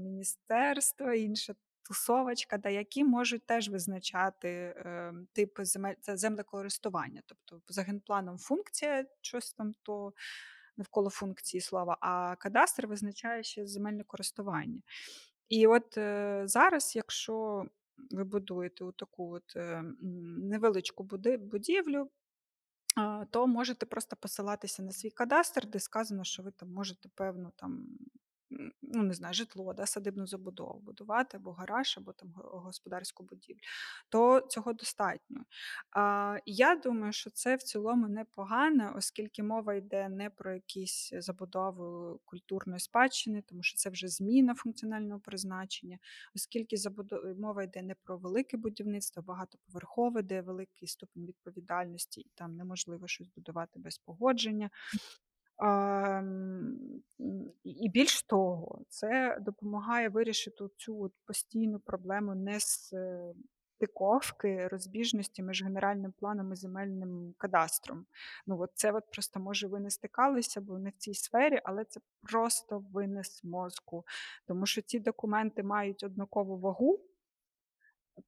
міністерство, інша. Тусовочка, да, які можуть теж визначати е, типи земель це землекористування. Тобто, за генпланом функція щось там то навколо функції слова, а кадастр визначає ще земельне користування. І от е, зараз, якщо ви будуєте таку от е, невеличку будівлю, то можете просто посилатися на свій кадастр, де сказано, що ви там можете певну там ну не знаю, житло, да, садибну забудову будувати, або гараж, або там господарську будівлю, то цього достатньо. А, Я думаю, що це в цілому непогано, оскільки мова йде не про якісь забудови культурної спадщини, тому що це вже зміна функціонального призначення, оскільки забудов... мова йде не про велике будівництво, багатоповерхове, де великий ступень відповідальності, і там неможливо щось будувати без погодження. І більш того, це допомагає вирішити цю от постійну проблему нестиковки, розбіжності між генеральним планом і земельним кадастром. Ну, от Це от просто може ви не стикалися, бо не в цій сфері, але це просто винес мозку. Тому що ці документи мають однакову вагу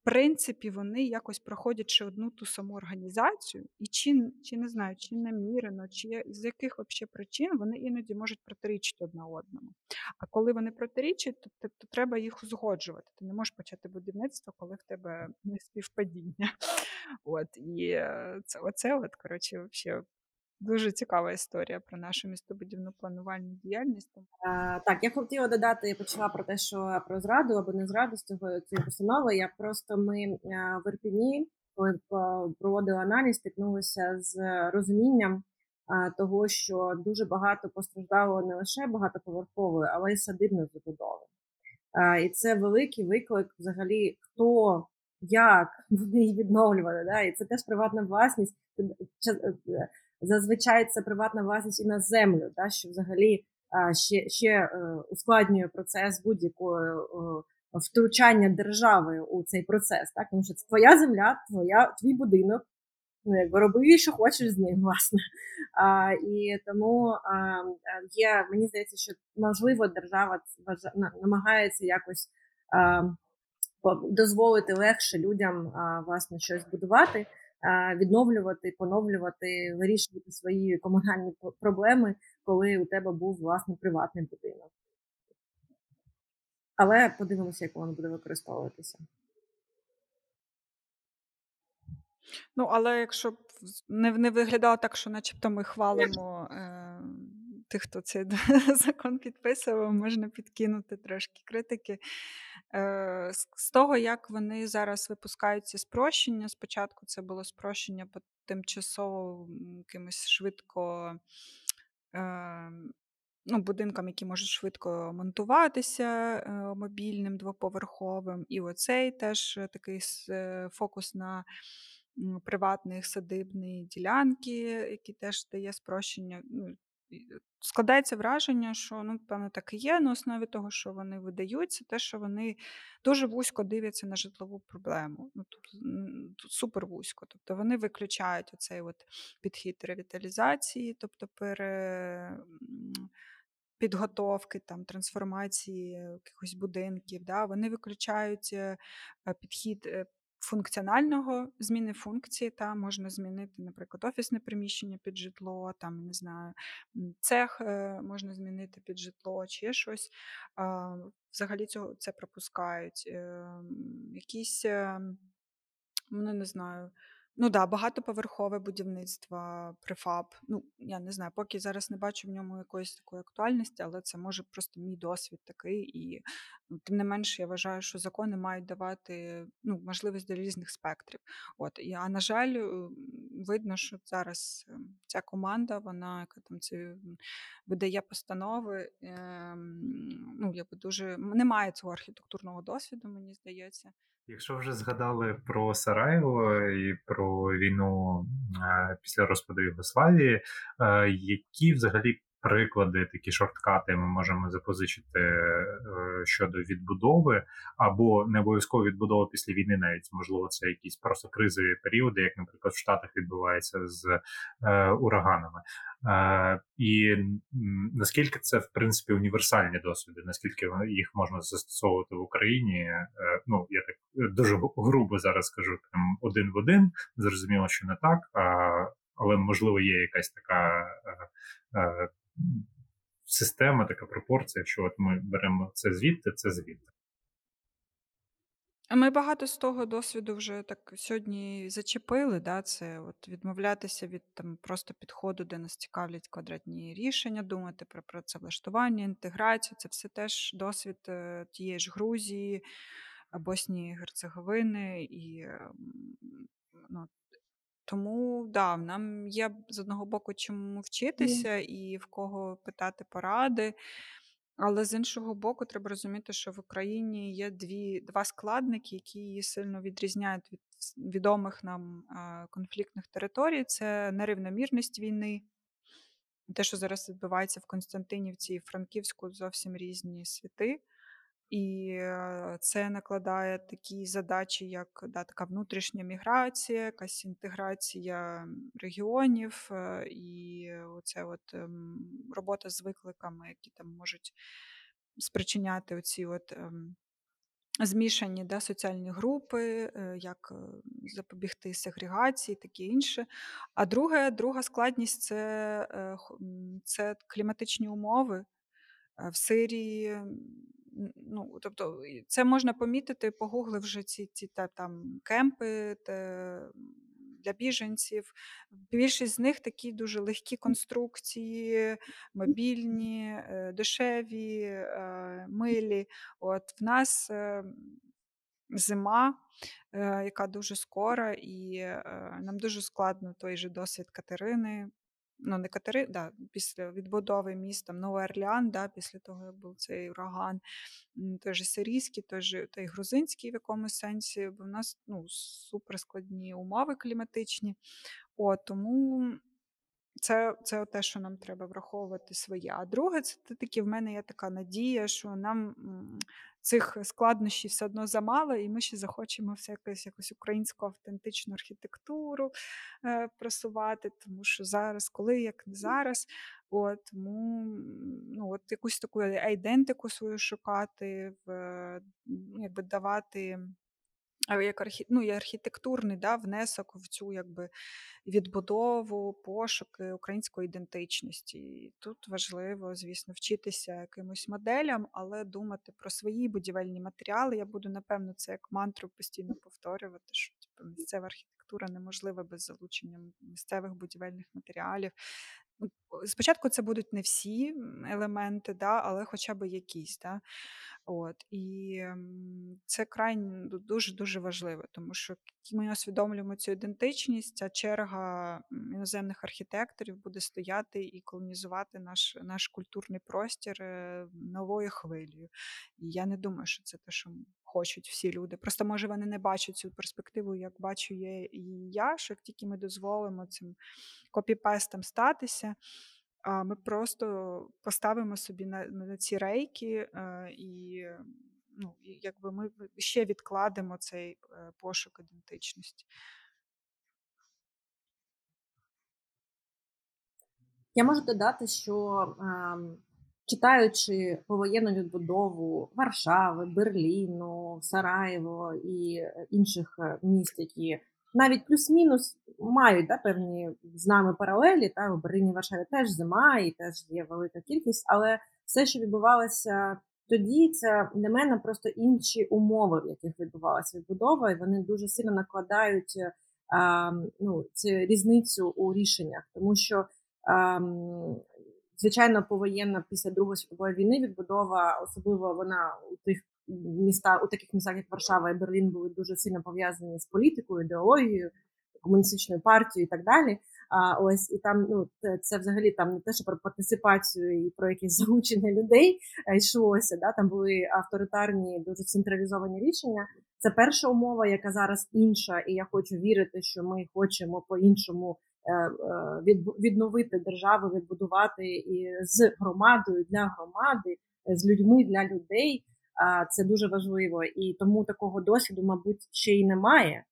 принципі, вони якось проходять одну ту саму організацію, і чи чи не знаю, чи намірено, чи з яких взагалі причин вони іноді можуть протирічити одна одному. А коли вони протирічать, то, то, то треба їх узгоджувати. Ти не можеш почати будівництво, коли в тебе не співпадіння. <laughs> От і е, це оце, от коротше, взагалі Дуже цікава історія про нашу містобудівну планувальну діяльність. Так, я хотіла додати, я почала про те, що про зраду або не зраду з цього цієї постанови. Я просто ми в Ірпіні, коли проводили аналіз, стикнулися з розумінням того, що дуже багато постраждало не лише багатоповерхової, але й садибної забудови. І це великий виклик, взагалі, хто. Як <laughs> вони її відновлювали, да? і це теж приватна власність зазвичай це приватна власність і на землю, да, що взагалі ще ще е, ускладнює процес будь-якої втручання держави у цей процес. Так? Тому що це твоя земля, твоя, твій будинок. Ну, якби роби, що хочеш з ним, <laughs> власне. А, І тому а, є, мені здається, що можливо держава намагається якось а, дозволити легше людям а, власне щось будувати відновлювати, поновлювати, вирішувати свої комунальні проблеми, коли у тебе був власний приватний будинок. Але подивимося, як воно буде використовуватися. Ну, але якщо не не виглядало так, що начебто ми хвалимо е, тих, хто цей <laughs> закон підписував, можна підкинути трошки критики. Е, з того, як вони зараз випускають ці спрощення, спочатку це було спрощення по тимчасово якимось швидко ем, ну, будинкам, які можуть швидко монтуватися е, мобільним двоповерховим. І оцей теж такий е, фокус на приватних садибні ділянки, які теж дає спрощення. Ну, Складається враження, що ну, певно, так і є на основі того, що вони видаються, те, що вони дуже вузько дивляться на житлову проблему. Ну, тут, тут супер вузько. Тобто вони виключають оцей от підхід ревіталізації, тобто пере. Підготовки, там, трансформації якихось будинків, да, вони виключають е, підхід е, функціонального зміни функції, та можна змінити, наприклад, офісне приміщення під житло, там не знаю, цех е, можна змінити під житло чи щось. Взагалі цього це пропускають. Ем, якісь, ем, ну не знаю. Ну да, багатоповерхове будівництво, префаб. Ну, я не знаю, поки зараз не бачу в ньому якоїсь такої актуальності, але це може просто мій досвід такий. І ну, тим не менше, я вважаю, що закони мають давати ну, можливість для різних спектрів. От і а на жаль, е, видно, що зараз ем, ця команда, вона яка там це видає постанови. Е, ну, якби дуже немає цього архітектурного досвіду, мені здається. Якщо вже згадали про Сараєво і про війну е, після розпаду Югославії, е, які взагалі приклади, такі шорткати ми можемо запозичити е, щодо відбудови, або не обов'язково відбудова після війни, навіть можливо, це якісь просто кризові періоди, як, наприклад, в Штатах відбувається з е, ураганами. Е, І наскільки це в принципі універсальні досвіди, наскільки їх можна застосовувати в Україні? Ну я так дуже грубо зараз скажу там один в один. Зрозуміло, що не так. Але можливо є якась така система, така пропорція, що от ми беремо це звідти, це звідти. Ми багато з того досвіду вже так сьогодні зачепили. Да? Це от відмовлятися від там просто підходу, де нас цікавлять квадратні рішення, думати про працевлаштування, інтеграцію. Це все теж досвід е, тієї ж Грузії, Боснії, Герцеговини і ем, ну, тому да, нам є з одного боку чому вчитися і в кого питати поради. Але з іншого боку, треба розуміти, що в Україні є дві, два складники, які її сильно відрізняють від відомих нам а, конфліктних територій. Це нерівномірність війни. Те, що зараз відбувається в Константинівці і Франківську, зовсім різні світи. І е, це накладає такі задачі, як да, така внутрішня міграція, якась інтеграція регіонів, е, і оце от ем, робота з викликами, які там можуть спричиняти оці от ем, змішані да, соціальні групи, е, як запобігти сегрегації, таке інше. А друге, друга складність це, це кліматичні умови. В Сирії ну, тобто, це можна помітити, погугливши ці ці та, там кемпи те, для біженців. Більшість з них такі дуже легкі конструкції, мобільні, е, дешеві, е, милі. От В нас е, зима, яка дуже скора, і нам дуже складно той же досвід Катерини ну не Катери, да, після відбудови міста Новий Орлеан, да, після того, як був цей ураган, же сирійський, той же й грузинський в якомусь сенсі, бо в нас ну, суперскладні умови кліматичні. О, Тому це це те, що нам треба враховувати своє. А друге, це таки в мене є така надія, що нам цих складнощів все одно замало, і ми ще захочемо все якось, якусь українську автентичну архітектуру е, просувати, тому що зараз, коли як не зараз, от, тому ну, от якусь таку айдентику свою шукати, в, якби давати як архі... ну, і архітектурний да, внесок в цю якби, відбудову, пошуки української ідентичності. І тут важливо, звісно, вчитися якимось моделям, але думати про свої будівельні матеріали. Я буду, напевно, це як мантру постійно повторювати, що типу, місцева архітектура неможлива без залучення місцевих будівельних матеріалів. Ну, спочатку це будуть не всі елементи, да, але хоча б якісь. Да. От І це крайне дуже-дуже важливо, тому що ми усвідомлюємо цю ідентичність, ця черга іноземних архітекторів буде стояти і колонізувати наш наш культурний простір е, новою хвилею. І я не думаю, що це те, що хочуть всі люди. Просто може вони не бачать цю перспективу, як бачу я і я, що як тільки ми дозволимо цим копіпестам статися. Ми просто поставимо собі на на ці рейки, е, і ну, якби ми ще відкладемо цей е, пошук ідентичності. Я можу додати, що ем, читаючи повоєнну відбудову Варшави, Берліну, Сараєво і інших е, міст, які навіть плюс-мінус мають да, певні з нами паралелі. Та у Берліні Варшаві теж зима і теж є велика кількість, але все, що відбувалося тоді, це для мене просто інші умови, в яких відбувалася відбудова, і вони дуже сильно накладають а, ну, цю різницю у рішеннях, тому що. А, Звичайно, повоєнна після Другої світової війни відбудова, особливо вона у тих міста, у таких містах, як Варшава і Берлін, були дуже сильно пов'язані з політикою, ідеологією, комуністичною партією і так далі. А ось і там ну це взагалі там не те, що про партисипацію і про якісь <laughs> залучення людей йшлося. Да, там були авторитарні, дуже централізовані рішення. Це перша умова, яка зараз інша, і я хочу вірити, що ми хочемо по-іншому відновити державу, відбудувати і з громадою для громади, з людьми для людей. Це дуже важливо, і тому такого досвіду, мабуть, ще й немає.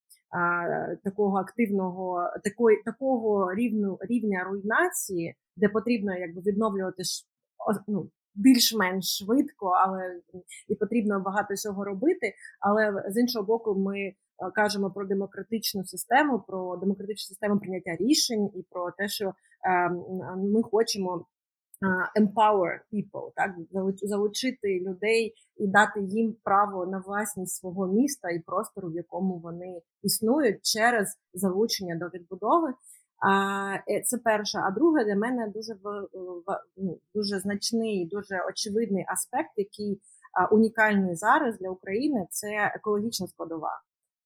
Такого активного, такої такого рівну рівня руйнації, де потрібно якби відновлювати ну, більш-менш швидко, але і потрібно багато цього робити. Але з іншого боку, ми е, кажемо про демократичну систему, про демократичну систему прийняття рішень і про те, що ем, ми хочемо. Е, empower people, так залучити людей і дати їм право на власність свого міста і простору, в якому вони існують через залучення до відбудови. Е, це перше. А друге для мене дуже ну, дуже значний, дуже очевидний аспект, який унікальний зараз для України. Це екологічна складова.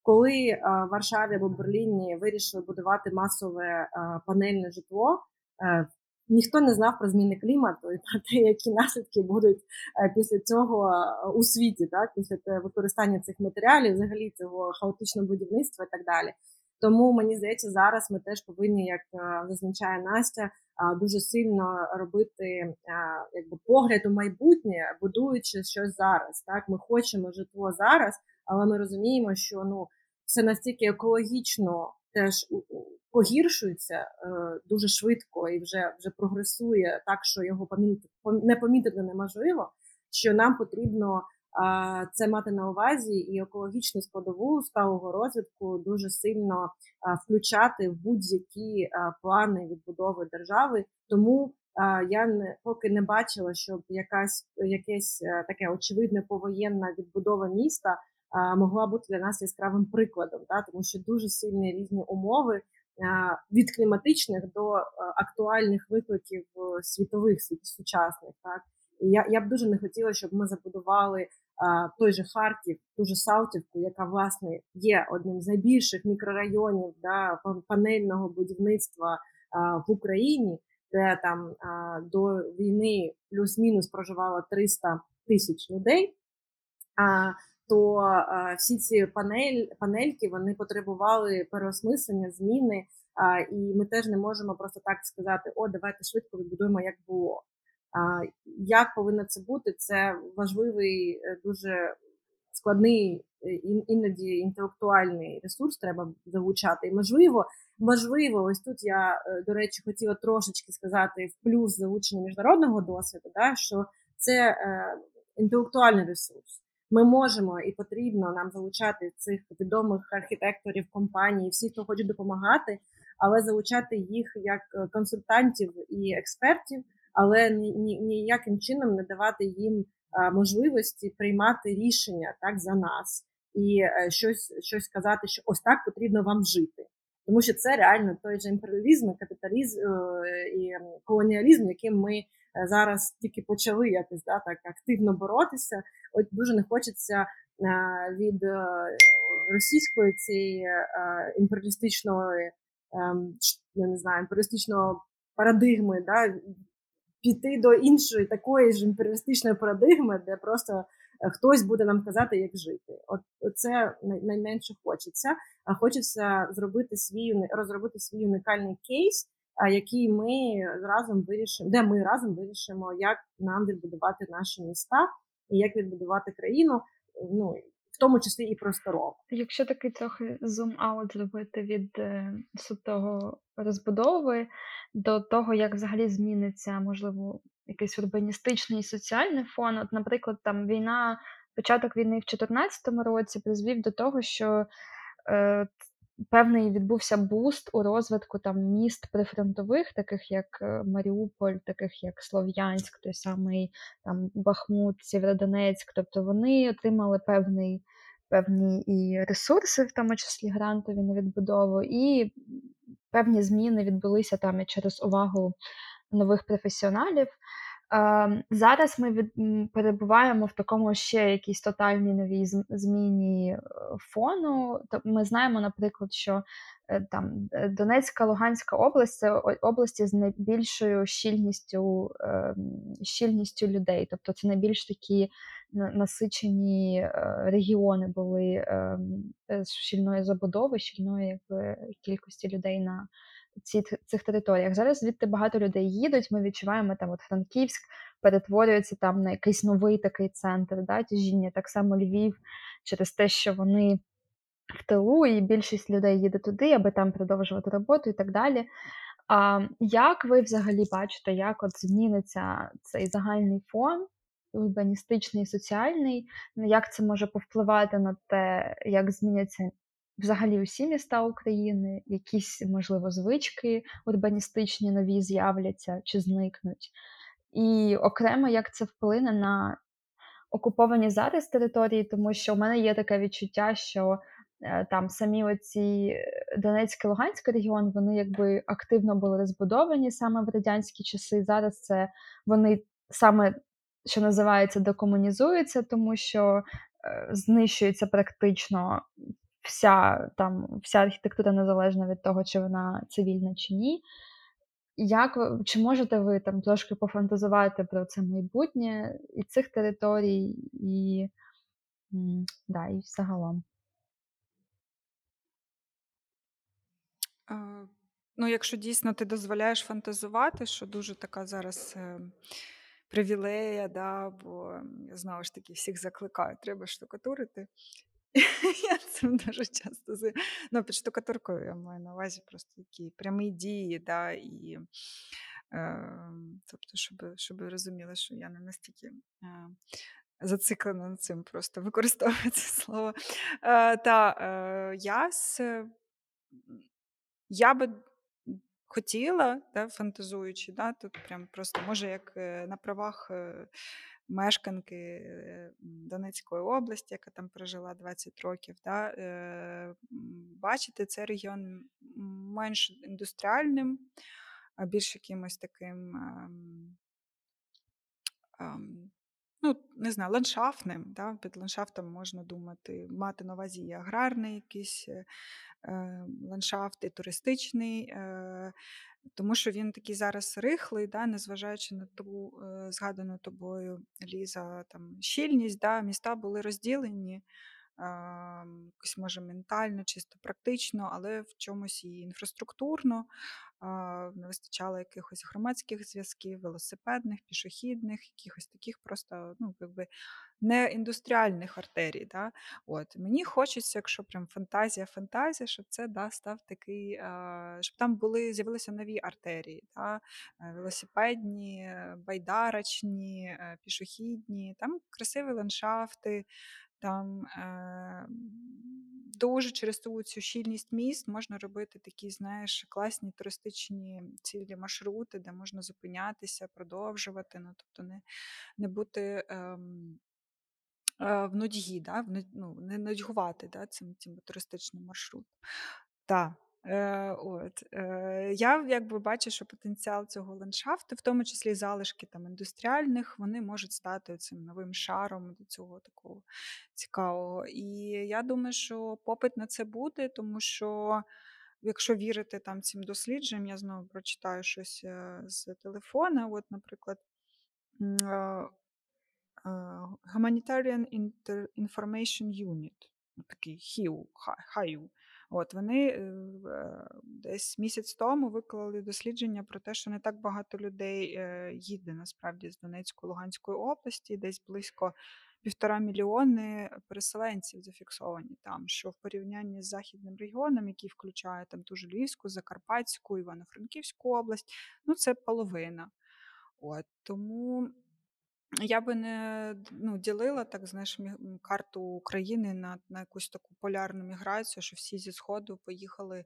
Коли в Варшаві або Берліні вирішили будувати масове панельне житло, е, ніхто не знав про зміни клімату і <laughs> про те, які наслідки будуть е, після цього у світі, так після використання цих матеріалів, взагалі цього хаотичного будівництва і так далі. Тому мені здається, зараз ми теж повинні, як е, зазначає Настя, дуже сильно робити е, якби погляд у майбутнє, будуючи щось зараз. Так, ми хочемо житло зараз, але ми розуміємо, що ну це настільки екологічно теж погіршується е, дуже швидко і вже вже прогресує так, що його помітити не помітити неможливо. Що нам потрібно це мати на увазі і екологічну складову сталого розвитку дуже сильно включати в будь-які плани відбудови держави. Тому я не поки не бачила, щоб якась якесь е, таке очевидне повоєнна відбудова міста могла бути для нас яскравим прикладом, та тому що дуже сильні різні умови. Від кліматичних до актуальних викликів е, світових сучасних, так і я я б дуже не хотіла, щоб ми забудували той же Харків, ту же Саутівку, яка власне є одним з найбільших мікрорайонів да, панельного будівництва в Україні, де там до війни плюс-мінус проживало 300 тисяч людей. То всі ці панель, панельки вони потребували переосмислення, зміни, і ми теж не можемо просто так сказати: О, давайте швидко відбудуємо, як було. Як повинно це бути? Це важливий, е, дуже складний, е, іноді інтелектуальний ресурс треба залучати. І можливо, можливо, ось тут я, е, до речі, хотіла трошечки сказати в плюс залучення міжнародного досвіду, да, що це е, інтелектуальний ресурс. Ми можемо і потрібно нам залучати цих відомих архітекторів, компаній, всіх, хто хоче допомагати, але залучати їх як консультантів і експертів але ні, ніяким чином не давати їм можливості приймати рішення так за нас і е, щось щось сказати, що ось так потрібно вам жити. Тому що це реально той же імперіалізм, капіталізм е, і колоніалізм, яким ми е, зараз тільки почали якось да, так активно боротися. От дуже не хочеться від російської цієї імперіалістичної, ем, я не знаю, імперіалістичного парадигми, да, піти до іншої такої ж імперіалістичної парадигми, де просто е, хтось буде нам казати, як жити. От це найменше хочеться. А хочеться зробити свій розробити свій унікальний кейс, який ми разом вирішимо, де ми разом вирішимо, як нам відбудувати наші міста і як відбудувати країну. Ну в тому числі і просторово. Якщо такий трохи зум-аут зробити від е, сутого розбудови до того, як взагалі зміниться, можливо, якийсь урбаністичний і соціальний фон. От, наприклад, там війна, початок війни в 2014 році призвів до того, що е, певний відбувся буст у розвитку там міст прифронтових, таких як е, Маріуполь, таких як Слов'янськ, той самий там Бахмут, Сєвєродонецьк. Тобто вони отримали певний. Певні і ресурси, в тому числі грантові на відбудову, і певні зміни відбулися там і через увагу нових професіоналів. Ем, зараз ми від, перебуваємо в такому ще якійсь тотальній новій зміні е, фону. Ми знаємо, наприклад, що е, там е, Донецька, Луганська область це області з найбільшою щільністю ем, щільністю людей. Тобто це найбільш такі насичені регіони були ем, щільної забудови, щільної якби, кількості людей на ці, цих територіях. Зараз звідти багато людей їдуть. Ми відчуваємо там, от Франківськ перетворюється там на якийсь новий такий центр да, тяжіння. Так само Львів через те, що вони в тилу, і більшість людей їде туди, аби там продовжувати роботу і так далі. А як ви взагалі бачите, як от зміниться цей загальний фон, урбаністичний, соціальний? Як це може повпливати на те, як зміняться взагалі усі міста України, якісь, можливо, звички урбаністичні нові з'являться чи зникнуть? І окремо, як це вплине на окуповані зараз території, тому що у мене є таке відчуття, що Е, там самі оці Донецький Луганський регіон, вони якби активно були розбудовані саме в радянські часи. Зараз це вони саме, що називається, декомунізуються, тому що е, знищується практично вся там вся архітектура незалежно від того, чи вона цивільна чи ні. Як чи можете ви там трошки пофантазувати про це майбутнє і цих територій, і да, і загалом? Ну, якщо дійсно ти дозволяєш фантазувати, що дуже така зараз е, привілея, да, бо знову ж таки всіх закликаю, треба штукатурити. Я цим дуже часто ну, під штукатуркою я маю на увазі просто такі прямі дії, да, і е, тобто, щоб щоб розуміли, що я не настільки е, зациклена над цим, просто використовую це <laughs> слово. Е, Та е, я з я би хотіла, да, фантазуючи, да, тут прям просто може як е, на правах е, мешканки е, Донецької області, яка там прожила 20 років, да, бачити цей регіон менш індустріальним, а більш якимось таким. Ем, ем, ну, не знаю, ландшафтним. Да? Під ландшафтом можна думати, мати на увазі і аграрний якийсь ландшафт і туристичний, е, тому що він такий зараз рихлий, да, незважаючи на ту е, згадану тобою Ліза там щільність, да, міста були розділені. Якось може ментально, чисто практично, але в чомусь і інфраструктурно не вистачало якихось громадських зв'язків, велосипедних, пішохідних, якихось таких просто ну, якби не індустріальних артерій. Да? От. Мені хочеться, якщо прям фантазія, фантазія, щоб це да, став такий, щоб там були, з'явилися нові артерії, да? Е, велосипедні, байдарочні, е, пішохідні, там красиві ландшафти. Там е, дуже через ту цю щільність міст можна робити такі, знаєш, класні туристичні цілі маршрути, де можна зупинятися, продовжувати. Ну, тобто не не бути ем, е, в нудьгі, да? в, ну, не нудьгувати да? цим цим туристичним маршрутом. Так. Е, от. Е, Я якби бачу, що потенціал цього ландшафту, в тому числі залишки там індустріальних, вони можуть стати цим новим шаром до цього такого цікавого. І я думаю, що попит на це буде, тому що. Якщо вірити там цим дослідженням, я знову прочитаю щось е, з телефона. От, наприклад, Humanitarian Information Unit, такий ХІУ, От Вони е, е, десь місяць тому виклали дослідження про те, що не так багато людей е, їде насправді з Донецької Луганської області, десь близько півтора мільйони переселенців зафіксовані там, що в порівнянні з західним регіоном, який включає там ту Львівську, Закарпатську, Івано-Франківську область, ну це половина. От Тому я би не ну, ділила так, знаєш, карту України на на якусь таку полярну міграцію, що всі зі Сходу поїхали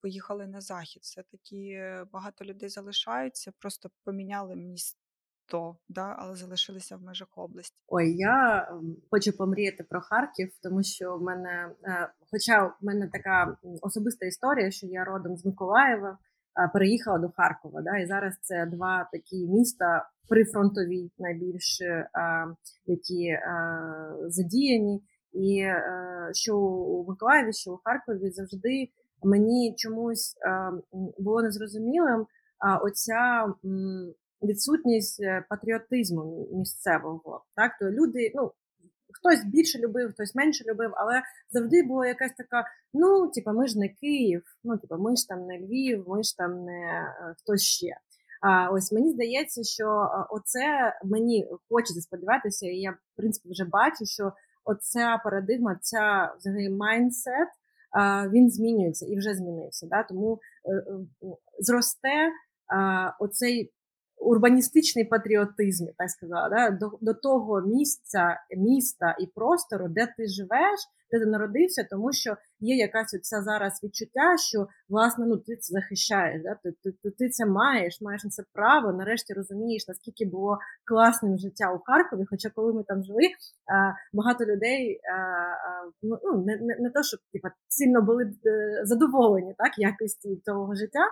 поїхали на захід. Все-таки багато людей залишаються, просто поміняли місто, да, але залишилися в межах області. Ой, я хочу помріяти про Харків, тому що в мене, е, хоча в мене така особиста історія, що я родом з Миколаєва переїхала до Харкова. Да, І зараз це два такі міста прифронтові, найбільше які задіяні. І е, що у Миколаєві, що у Харкові завжди мені чомусь було незрозумілим оця відсутність е, патріотизму місцевого. Так, то люди, ну хтось більше любив, хтось менше любив, але завжди була якась така: ну, типа, ми ж не Київ, ну типа, ми ж там не Львів, ми ж там не е, хтось ще. А ось мені здається, що оце мені хочеться сподіватися, і я в принципі вже бачу, що оця парадигма, ця взагалі майндсет, він змінюється і вже змінився. Да? Тому е, е, зросте оцей урбаністичний патріотизм, так сказала, да? до, до того місця, міста і простору, де ти живеш, де ти народився, тому що є якась оця зараз відчуття, що власне ну ти це захищаєш, да? ти, ти, ти, ти це маєш, маєш на це право. Нарешті розумієш, наскільки було класним життя у Харкові. Хоча коли ми там жили, багато людей ну, ну не не, не то, щоб типа сильно були е, задоволені так якості того життя.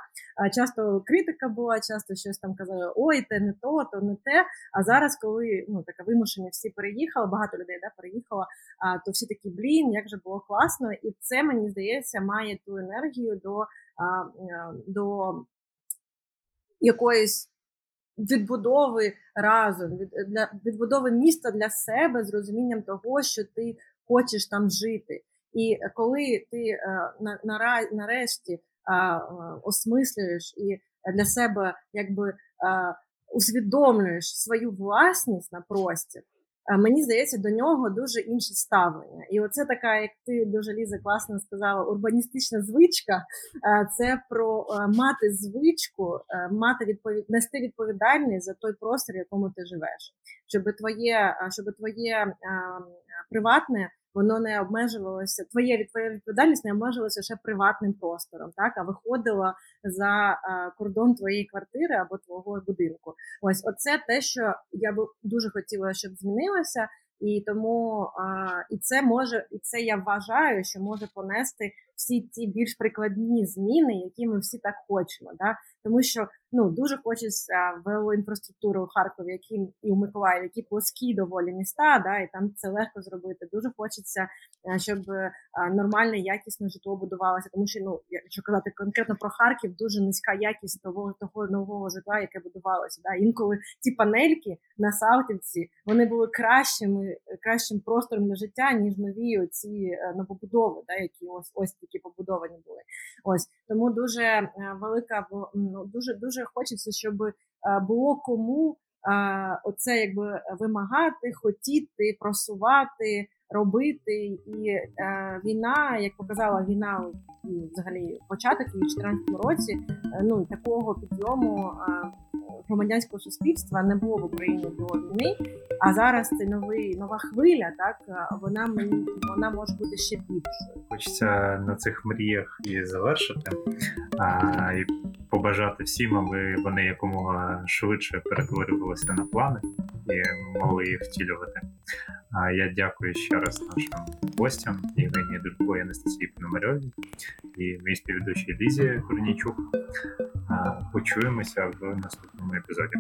Часто критика була, часто щось там казали: ой, те не то, то не те. А зараз, коли ну така вимушені всі переїхали, багато людей да переїхало, то всі такі блін, як же було класно, і це мені здається, має ту енергію до, до якоїсь. Відбудови разом, від для відбудови міста для себе з розумінням того, що ти хочеш там жити. І коли ти е, на, на, нарешті а, осмислюєш і для себе якби а, усвідомлюєш свою власність на простір, мені здається, до нього дуже інше ставлення. І оце така, як ти дуже Ліза класно сказала, урбаністична звичка. Це про мати звичку, мати відповідь, нести відповідальність за той простір, в якому ти живеш, щоб твоє, щоб твоє приватне воно не обмежувалося, твоє відповідальність не обмежувалася ще приватним простором, так а виходила за а, кордон твоєї квартири або твого будинку. Ось оце те, що я би дуже хотіла, щоб змінилося. І тому а, і це може, і це я вважаю, що може понести всі ті більш прикладні зміни, які ми всі так хочемо. Да? Тому що ну дуже хочеться велоінфраструктури у Харкові, які і у Миколаєві, які плоскі доволі міста, да, і там це легко зробити. Дуже хочеться, е, щоб е, нормальне, якісне житло будувалося. Тому що ну, якщо казати конкретно про Харків, дуже низька якість того того нового житла, яке будувалося. Да. Інколи ці панельки на Салтівці вони були кращими, кращим простором для життя, ніж нові ці е, новобудови, да, які ось ось такі побудовані були. Ось тому дуже велика ну, дуже дуже хочеться, щоб е, було кому е, оце якби вимагати, хотіти, просувати, робити. І е, війна, як показала війна, взагалі початок у 2014 році, ну такого підйому громадянського суспільства не було в Україні до війни. А зараз це новий нова хвиля. Так вона мені вона може бути ще більшою. Хочеться на цих мріях і завершити а, і побажати всім, аби вони якомога швидше перетворювалися на плани і могли їх втілювати. А я дякую ще раз нашим гостям Євгенії Дулько і Анастасії Пономарьові і моїй співведучій Лізі Корнійчук. Почуємося в наступному епізоді.